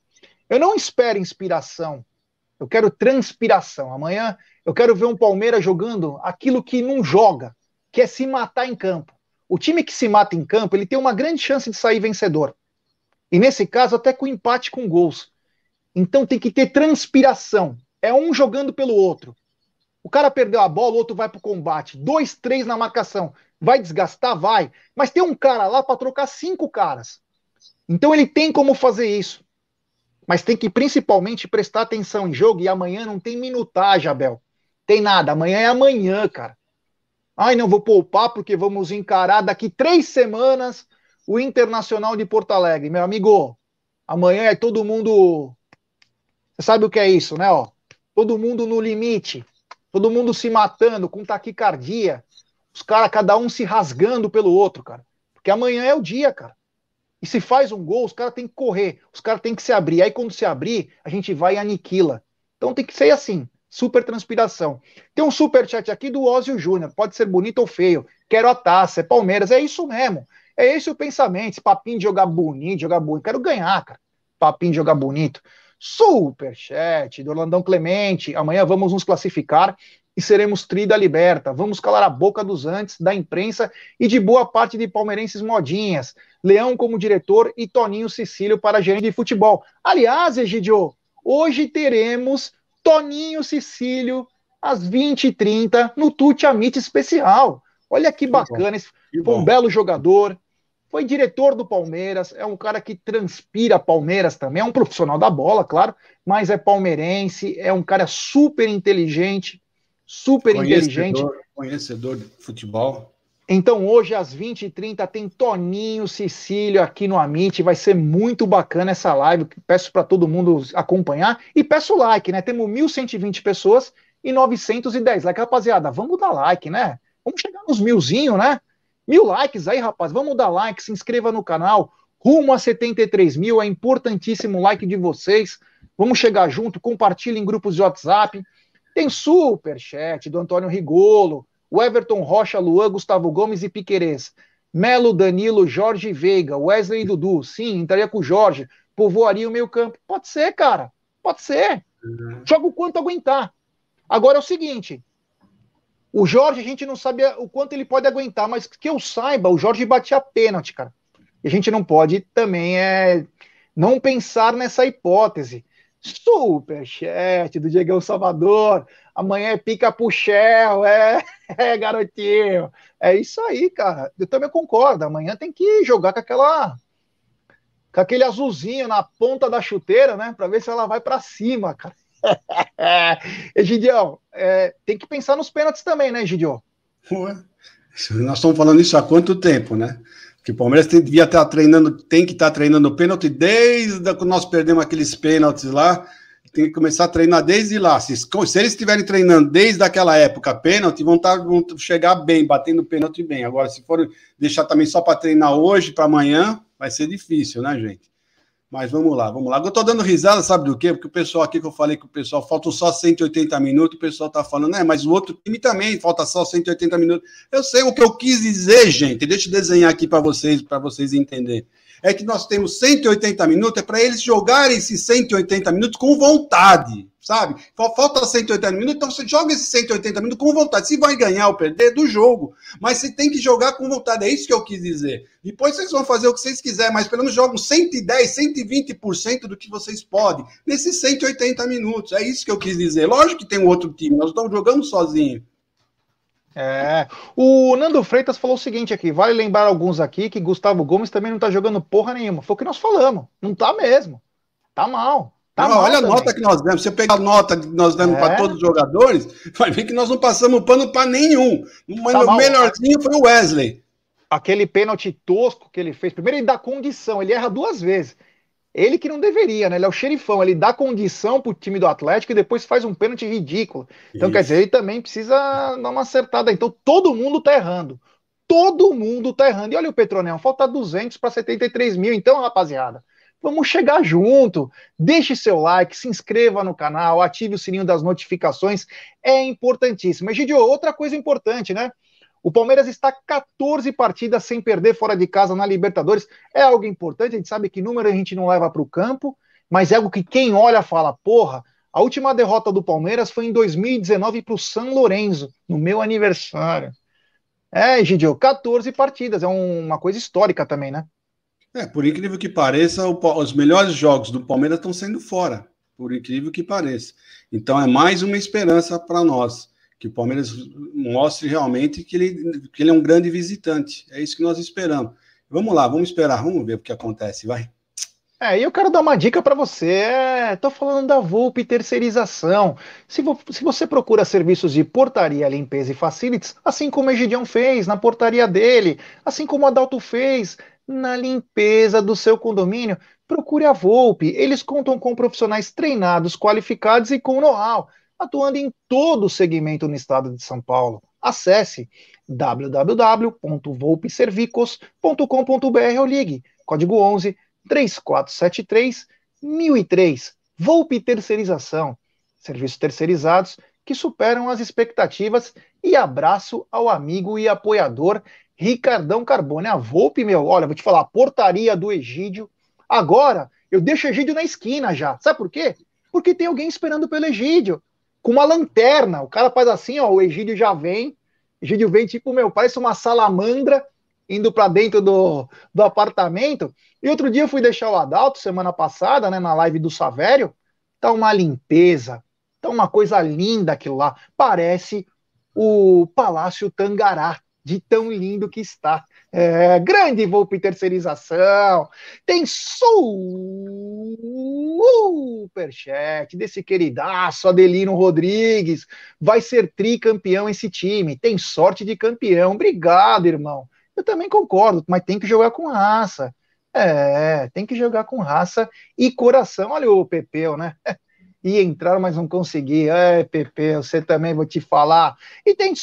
eu não espero inspiração, eu quero transpiração. Amanhã eu quero ver um Palmeiras jogando aquilo que não joga, que é se matar em campo. O time que se mata em campo, ele tem uma grande chance de sair vencedor. E nesse caso, até com empate com gols. Então tem que ter transpiração. É um jogando pelo outro. O cara perdeu a bola, o outro vai pro combate. Dois, três na marcação. Vai desgastar? Vai. Mas tem um cara lá para trocar cinco caras. Então ele tem como fazer isso. Mas tem que principalmente prestar atenção em jogo. E amanhã não tem minutagem, Abel. Tem nada. Amanhã é amanhã, cara. Ai, não vou poupar porque vamos encarar daqui três semanas o Internacional de Porto Alegre. Meu amigo, amanhã é todo mundo. Você sabe o que é isso, né? Ó, todo mundo no limite. Todo mundo se matando com taquicardia. Os caras, cada um se rasgando pelo outro, cara. Porque amanhã é o dia, cara. E se faz um gol, os caras têm que correr, os caras têm que se abrir. Aí quando se abrir, a gente vai e aniquila. Então tem que ser assim, super transpiração. Tem um super chat aqui do Ósio Júnior, pode ser bonito ou feio. Quero a taça, é Palmeiras, é isso mesmo. É esse o pensamento, esse papinho de jogar bonito, jogar bonito. Quero ganhar, cara. Papinho de jogar bonito. Super chat do Orlandão Clemente. Amanhã vamos nos classificar e seremos tri da liberta. Vamos calar a boca dos antes, da imprensa e de boa parte de palmeirenses modinhas. Leão como diretor e Toninho Cecílio para gerente de futebol. Aliás, Egidio, hoje teremos Toninho Cecílio às 20h30 no Tuti Amit especial. Olha que bacana, esse foi um belo jogador, foi diretor do Palmeiras, é um cara que transpira Palmeiras também, é um profissional da bola, claro, mas é palmeirense, é um cara super inteligente, super conhecedor, inteligente. Conhecedor de futebol. Então hoje às 20h30 tem Toninho Cecílio aqui no Amit, vai ser muito bacana essa live, peço para todo mundo acompanhar e peço like, né? Temos 1.120 pessoas e 910 likes. Rapaziada, vamos dar like, né? Vamos chegar nos milzinho, né? Mil likes aí, rapaz, vamos dar like, se inscreva no canal, rumo a 73 mil, é importantíssimo o like de vocês, vamos chegar junto, compartilhe em grupos de WhatsApp, tem super chat do Antônio Rigolo, o Everton Rocha, Luan, Gustavo Gomes e Piquerez. Melo, Danilo, Jorge Veiga, Wesley e Dudu. Sim, entraria com o Jorge. Povoaria o meio campo. Pode ser, cara. Pode ser. Uhum. Joga o quanto aguentar. Agora é o seguinte. O Jorge, a gente não sabe o quanto ele pode aguentar, mas que eu saiba, o Jorge batia pênalti, cara. E a gente não pode também é, não pensar nessa hipótese. Superchat do Diego Salvador. Amanhã é pica pro Shell, é, <laughs> é, garotinho. É isso aí, cara. Eu também concordo. Amanhã tem que jogar com aquela. Com aquele azulzinho na ponta da chuteira, né? Pra ver se ela vai para cima, cara. <laughs> Egidião, é, tem que pensar nos pênaltis também, né, Egidio? Nós estamos falando isso há quanto tempo, né? Que o Palmeiras tem, devia estar treinando, tem que estar treinando pênalti desde quando nós perdemos aqueles pênaltis lá. Tem que começar a treinar desde lá. Se, se eles estiverem treinando desde aquela época pênalti, vão, estar, vão chegar bem, batendo pênalti bem. Agora, se for deixar também só para treinar hoje, para amanhã, vai ser difícil, né, gente? Mas vamos lá, vamos lá. Eu tô dando risada, sabe do quê? Porque o pessoal aqui que eu falei que o pessoal faltam só 180 minutos, o pessoal tá falando, né? Mas o outro time também falta só 180 minutos. Eu sei o que eu quis dizer, gente. Deixa eu desenhar aqui para vocês, para vocês entenderem é que nós temos 180 minutos, é para eles jogarem esses 180 minutos com vontade, sabe? Falta 180 minutos, então você joga esses 180 minutos com vontade. Se vai ganhar ou perder, é do jogo. Mas você tem que jogar com vontade, é isso que eu quis dizer. Depois vocês vão fazer o que vocês quiserem, mas pelo menos jogam 110, 120% do que vocês podem nesses 180 minutos. É isso que eu quis dizer. Lógico que tem um outro time, nós estamos jogando sozinhos. É. O Nando Freitas falou o seguinte aqui: vale lembrar alguns aqui que Gustavo Gomes também não tá jogando porra nenhuma. Foi o que nós falamos. Não tá mesmo. Tá mal. Tá não, olha também. a nota que nós demos. Se você pegar a nota que nós demos é. para todos os jogadores, vai ver que nós não passamos pano para nenhum. Tá o melhorzinho foi o Wesley. Aquele pênalti tosco que ele fez. Primeiro, ele dá condição, ele erra duas vezes. Ele que não deveria, né? Ele é o xerifão, ele dá condição pro time do Atlético e depois faz um pênalti ridículo. Então, Isso. quer dizer, ele também precisa dar uma acertada. Então, todo mundo tá errando. Todo mundo tá errando. E olha o Petronel, falta 200 para 73 mil. Então, rapaziada, vamos chegar junto. Deixe seu like, se inscreva no canal, ative o sininho das notificações. É importantíssimo. Mas, Gidio, outra coisa importante, né? O Palmeiras está 14 partidas sem perder fora de casa na Libertadores. É algo importante, a gente sabe que número a gente não leva para o campo, mas é algo que quem olha fala, porra, a última derrota do Palmeiras foi em 2019 para o São Lourenço, no meu aniversário. É, Gidio, 14 partidas, é um, uma coisa histórica também, né? É, por incrível que pareça, o, os melhores jogos do Palmeiras estão sendo fora, por incrível que pareça. Então é mais uma esperança para nós, que o Palmeiras mostre realmente que ele, que ele é um grande visitante. É isso que nós esperamos. Vamos lá, vamos esperar, vamos ver o que acontece, vai. É, e eu quero dar uma dica para você. Estou é, falando da Vulp Terceirização. Se, vo, se, você procura serviços de portaria, limpeza e facilities, assim como o Egidião fez na portaria dele, assim como o Adalto fez na limpeza do seu condomínio, procure a Volpe. Eles contam com profissionais treinados, qualificados e com know-how, atuando em todo o segmento no estado de São Paulo. Acesse www.volpeservicos.com.br ou ligue código 11 3473 1003. Volpe Terceirização. Serviços terceirizados que superam as expectativas. E abraço ao amigo e apoiador Ricardão Carbone. A Volpe, meu, olha, vou te falar, portaria do Egídio. Agora, eu deixo o Egídio na esquina já. Sabe por quê? Porque tem alguém esperando pelo Egídio. Com uma lanterna. O cara faz assim, ó, o Egídio já vem. Egídio vem tipo, meu, parece uma salamandra indo para dentro do, do apartamento. E outro dia eu fui deixar o Adalto, semana passada, né, na live do Savério. Tá uma limpeza, tá uma coisa linda aquilo lá. Parece o Palácio Tangará, de tão lindo que está. É, grande Volpe Terceirização. Tem superchat desse queridaço Adelino Rodrigues. Vai ser tricampeão esse time. Tem sorte de campeão. Obrigado, irmão. Eu também concordo, mas tem que jogar com raça. É, tem que jogar com raça e coração. Olha o Pepeu, né? <laughs> E entrar, mas não consegui. É, Pepeu, você também vou te falar. E tem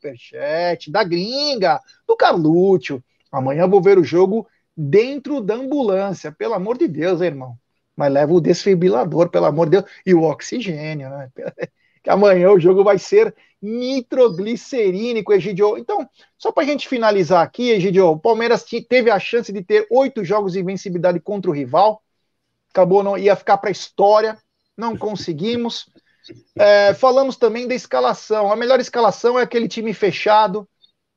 superchat da gringa, do Carlúcio. Amanhã vou ver o jogo dentro da ambulância. Pelo amor de Deus, irmão. Mas leva o desfibrilador, pelo amor de Deus, e o oxigênio, né? <laughs> que amanhã o jogo vai ser nitroglicerínico, Egidio. Então, só para a gente finalizar aqui, Egidio, o Palmeiras teve a chance de ter oito jogos de invencibilidade contra o rival, acabou, não ia ficar para a história, não conseguimos. É, falamos também da escalação. A melhor escalação é aquele time fechado,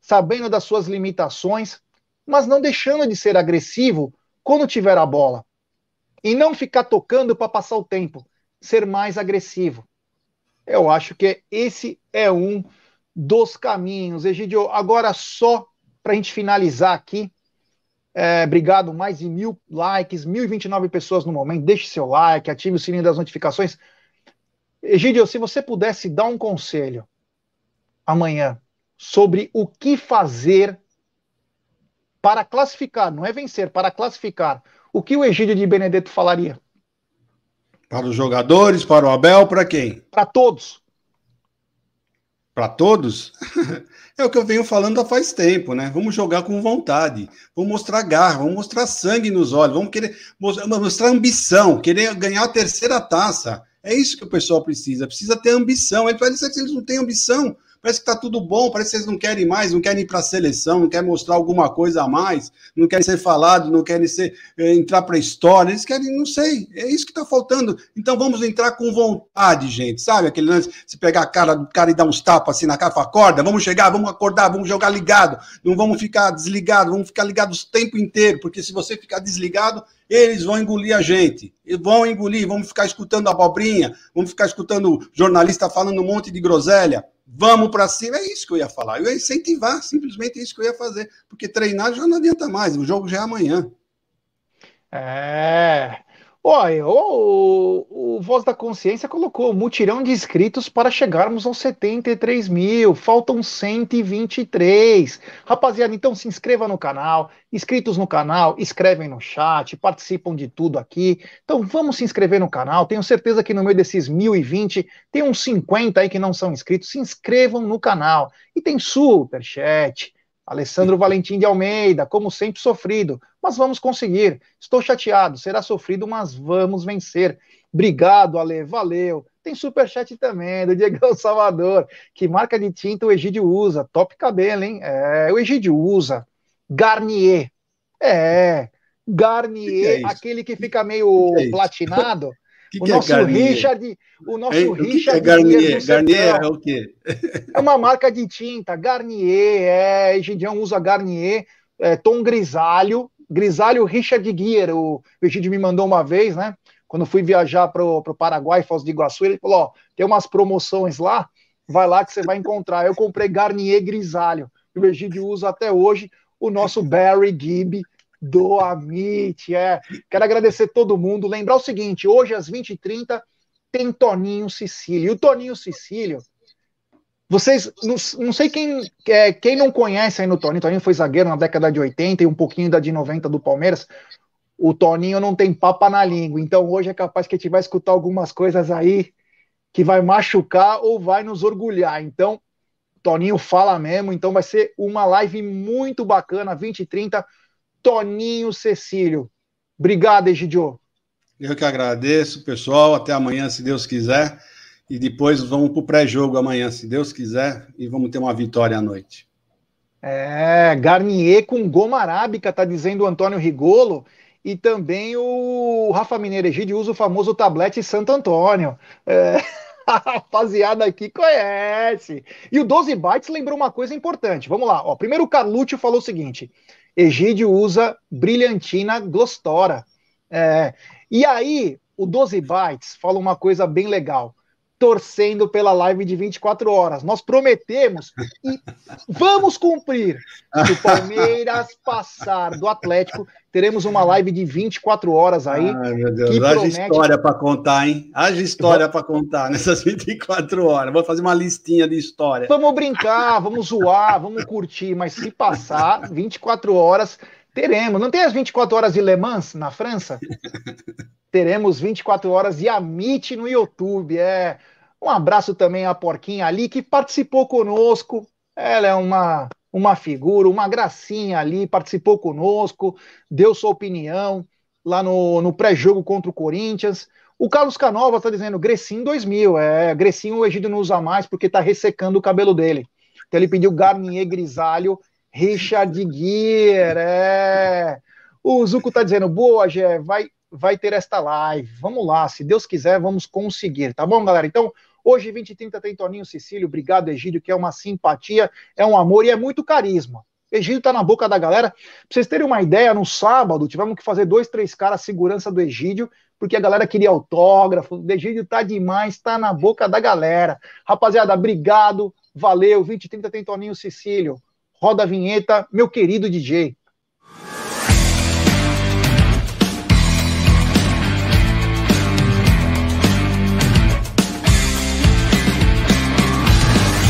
sabendo das suas limitações, mas não deixando de ser agressivo quando tiver a bola. E não ficar tocando para passar o tempo, ser mais agressivo. Eu acho que esse é um dos caminhos. Egidio, agora só para a gente finalizar aqui, é, obrigado, mais de mil likes, 1.029 pessoas no momento. Deixe seu like, ative o sininho das notificações. Egidio, se você pudesse dar um conselho amanhã sobre o que fazer para classificar, não é vencer, para classificar, o que o Egídio de Benedetto falaria? Para os jogadores, para o Abel, para quem? Para todos. Para todos? <laughs> é o que eu venho falando há faz tempo, né? Vamos jogar com vontade, vamos mostrar garra, vamos mostrar sangue nos olhos, vamos querer mostrar ambição, querer ganhar a terceira taça. É isso que o pessoal precisa, precisa ter ambição. Ele parece que eles não têm ambição parece que está tudo bom, parece que vocês não querem mais, não querem ir para a seleção, não querem mostrar alguma coisa a mais, não querem ser falados, não querem ser, é, entrar para a história, eles querem, não sei, é isso que está faltando. Então vamos entrar com vontade, gente, sabe? Aquele lance, se pegar a cara do cara e dar uns tapas assim na cara, acorda, vamos chegar, vamos acordar, vamos jogar ligado, não vamos ficar desligado, vamos ficar ligados o tempo inteiro, porque se você ficar desligado, eles vão engolir a gente. E vão engolir, vamos ficar escutando abobrinha, vamos ficar escutando jornalista falando um monte de groselha. Vamos para cima, é isso que eu ia falar. Eu ia incentivar, simplesmente é isso que eu ia fazer. Porque treinar já não adianta mais, o jogo já é amanhã. É. Olha, o, o, Voz da Consciência colocou mutirão de inscritos para chegarmos aos 73 mil. Faltam 123. Rapaziada, então se inscreva no canal. Inscritos no canal, escrevem no chat, participam de tudo aqui. Então vamos se inscrever no canal. Tenho certeza que no meio desses 1020 tem uns 50 aí que não são inscritos. Se inscrevam no canal. E tem super chat Alessandro Valentim de Almeida, como sempre sofrido, mas vamos conseguir. Estou chateado, será sofrido, mas vamos vencer. Obrigado, Ale, valeu. Tem superchat também, do Diego Salvador. Que marca de tinta o Egídio usa? Top cabelo, hein? É, o Egídio usa. Garnier. É, Garnier, que é aquele que fica meio que é platinado. <laughs> Que o é nosso é Richard, o nosso é, Richard. é Garnier? Garnier é o quê? É uma marca de tinta, Garnier, é, Egidião usa Garnier. é, Tom Grisalho, Grisalho Richard Guier, o Egídio me mandou uma vez, né? Quando fui viajar para o Paraguai, Foz do Iguaçu, ele falou: ó, tem umas promoções lá, vai lá que você vai encontrar. Eu comprei Garnier Grisalho, o Egídio usa até hoje, o nosso Barry Gibb do Amit. É. Quero agradecer todo mundo. Lembrar o seguinte: hoje às 20h30 tem Toninho Sicílio. E o Toninho Sicílio vocês, não, não sei quem, é, quem não conhece aí no Toninho, Toninho foi zagueiro na década de 80 e um pouquinho da de 90 do Palmeiras. O Toninho não tem papa na língua, então hoje é capaz que a gente vai escutar algumas coisas aí que vai machucar ou vai nos orgulhar. Então, Toninho fala mesmo, então vai ser uma live muito bacana, 20 e 30. Toninho Cecílio. Obrigado, Egidio. Eu que agradeço, pessoal. Até amanhã, se Deus quiser e depois vamos para o pré-jogo amanhã, se Deus quiser, e vamos ter uma vitória à noite. É, Garnier com goma arábica, tá dizendo o Antônio Rigolo, e também o Rafa Mineiro Egídio usa o famoso tablete Santo Antônio. É, <laughs> a rapaziada aqui conhece. E o 12 Bytes lembrou uma coisa importante. Vamos lá. Ó, primeiro o Carlucci falou o seguinte: Egídio usa brilhantina glostora. É, e aí, o 12 Bytes fala uma coisa bem legal torcendo pela live de 24 horas. Nós prometemos e vamos cumprir. Se o Palmeiras passar do Atlético, teremos uma live de 24 horas aí. Ai, meu Deus, haja promete... história para contar, hein? Haja história para contar nessas 24 horas. Vou fazer uma listinha de história. Vamos brincar, vamos zoar, vamos curtir, mas se passar 24 horas, teremos. Não tem as 24 horas de Le Mans na França? <laughs> teremos 24 horas de Amit no YouTube. É um abraço também à Porquinha ali, que participou conosco. Ela é uma, uma figura, uma gracinha ali, participou conosco, deu sua opinião lá no, no pré-jogo contra o Corinthians. O Carlos Canova está dizendo Grecinho 2000. É, Grecinho o Egídio não usa mais porque está ressecando o cabelo dele. Então ele pediu Garnier Grisalho, Richard Gere. É. O Zuco está dizendo, boa, Gé, vai, vai ter esta live. Vamos lá, se Deus quiser, vamos conseguir. Tá bom, galera? Então, Hoje, 20 e 30 tem Toninho Cecílio. Obrigado, Egídio, que é uma simpatia, é um amor e é muito carisma. Egídio tá na boca da galera. Pra vocês terem uma ideia, no sábado tivemos que fazer dois, três caras segurança do Egídio, porque a galera queria autógrafo. O Egídio tá demais, tá na boca da galera. Rapaziada, obrigado, valeu. 20 e 30 tem Toninho Cecílio. Roda a vinheta, meu querido DJ.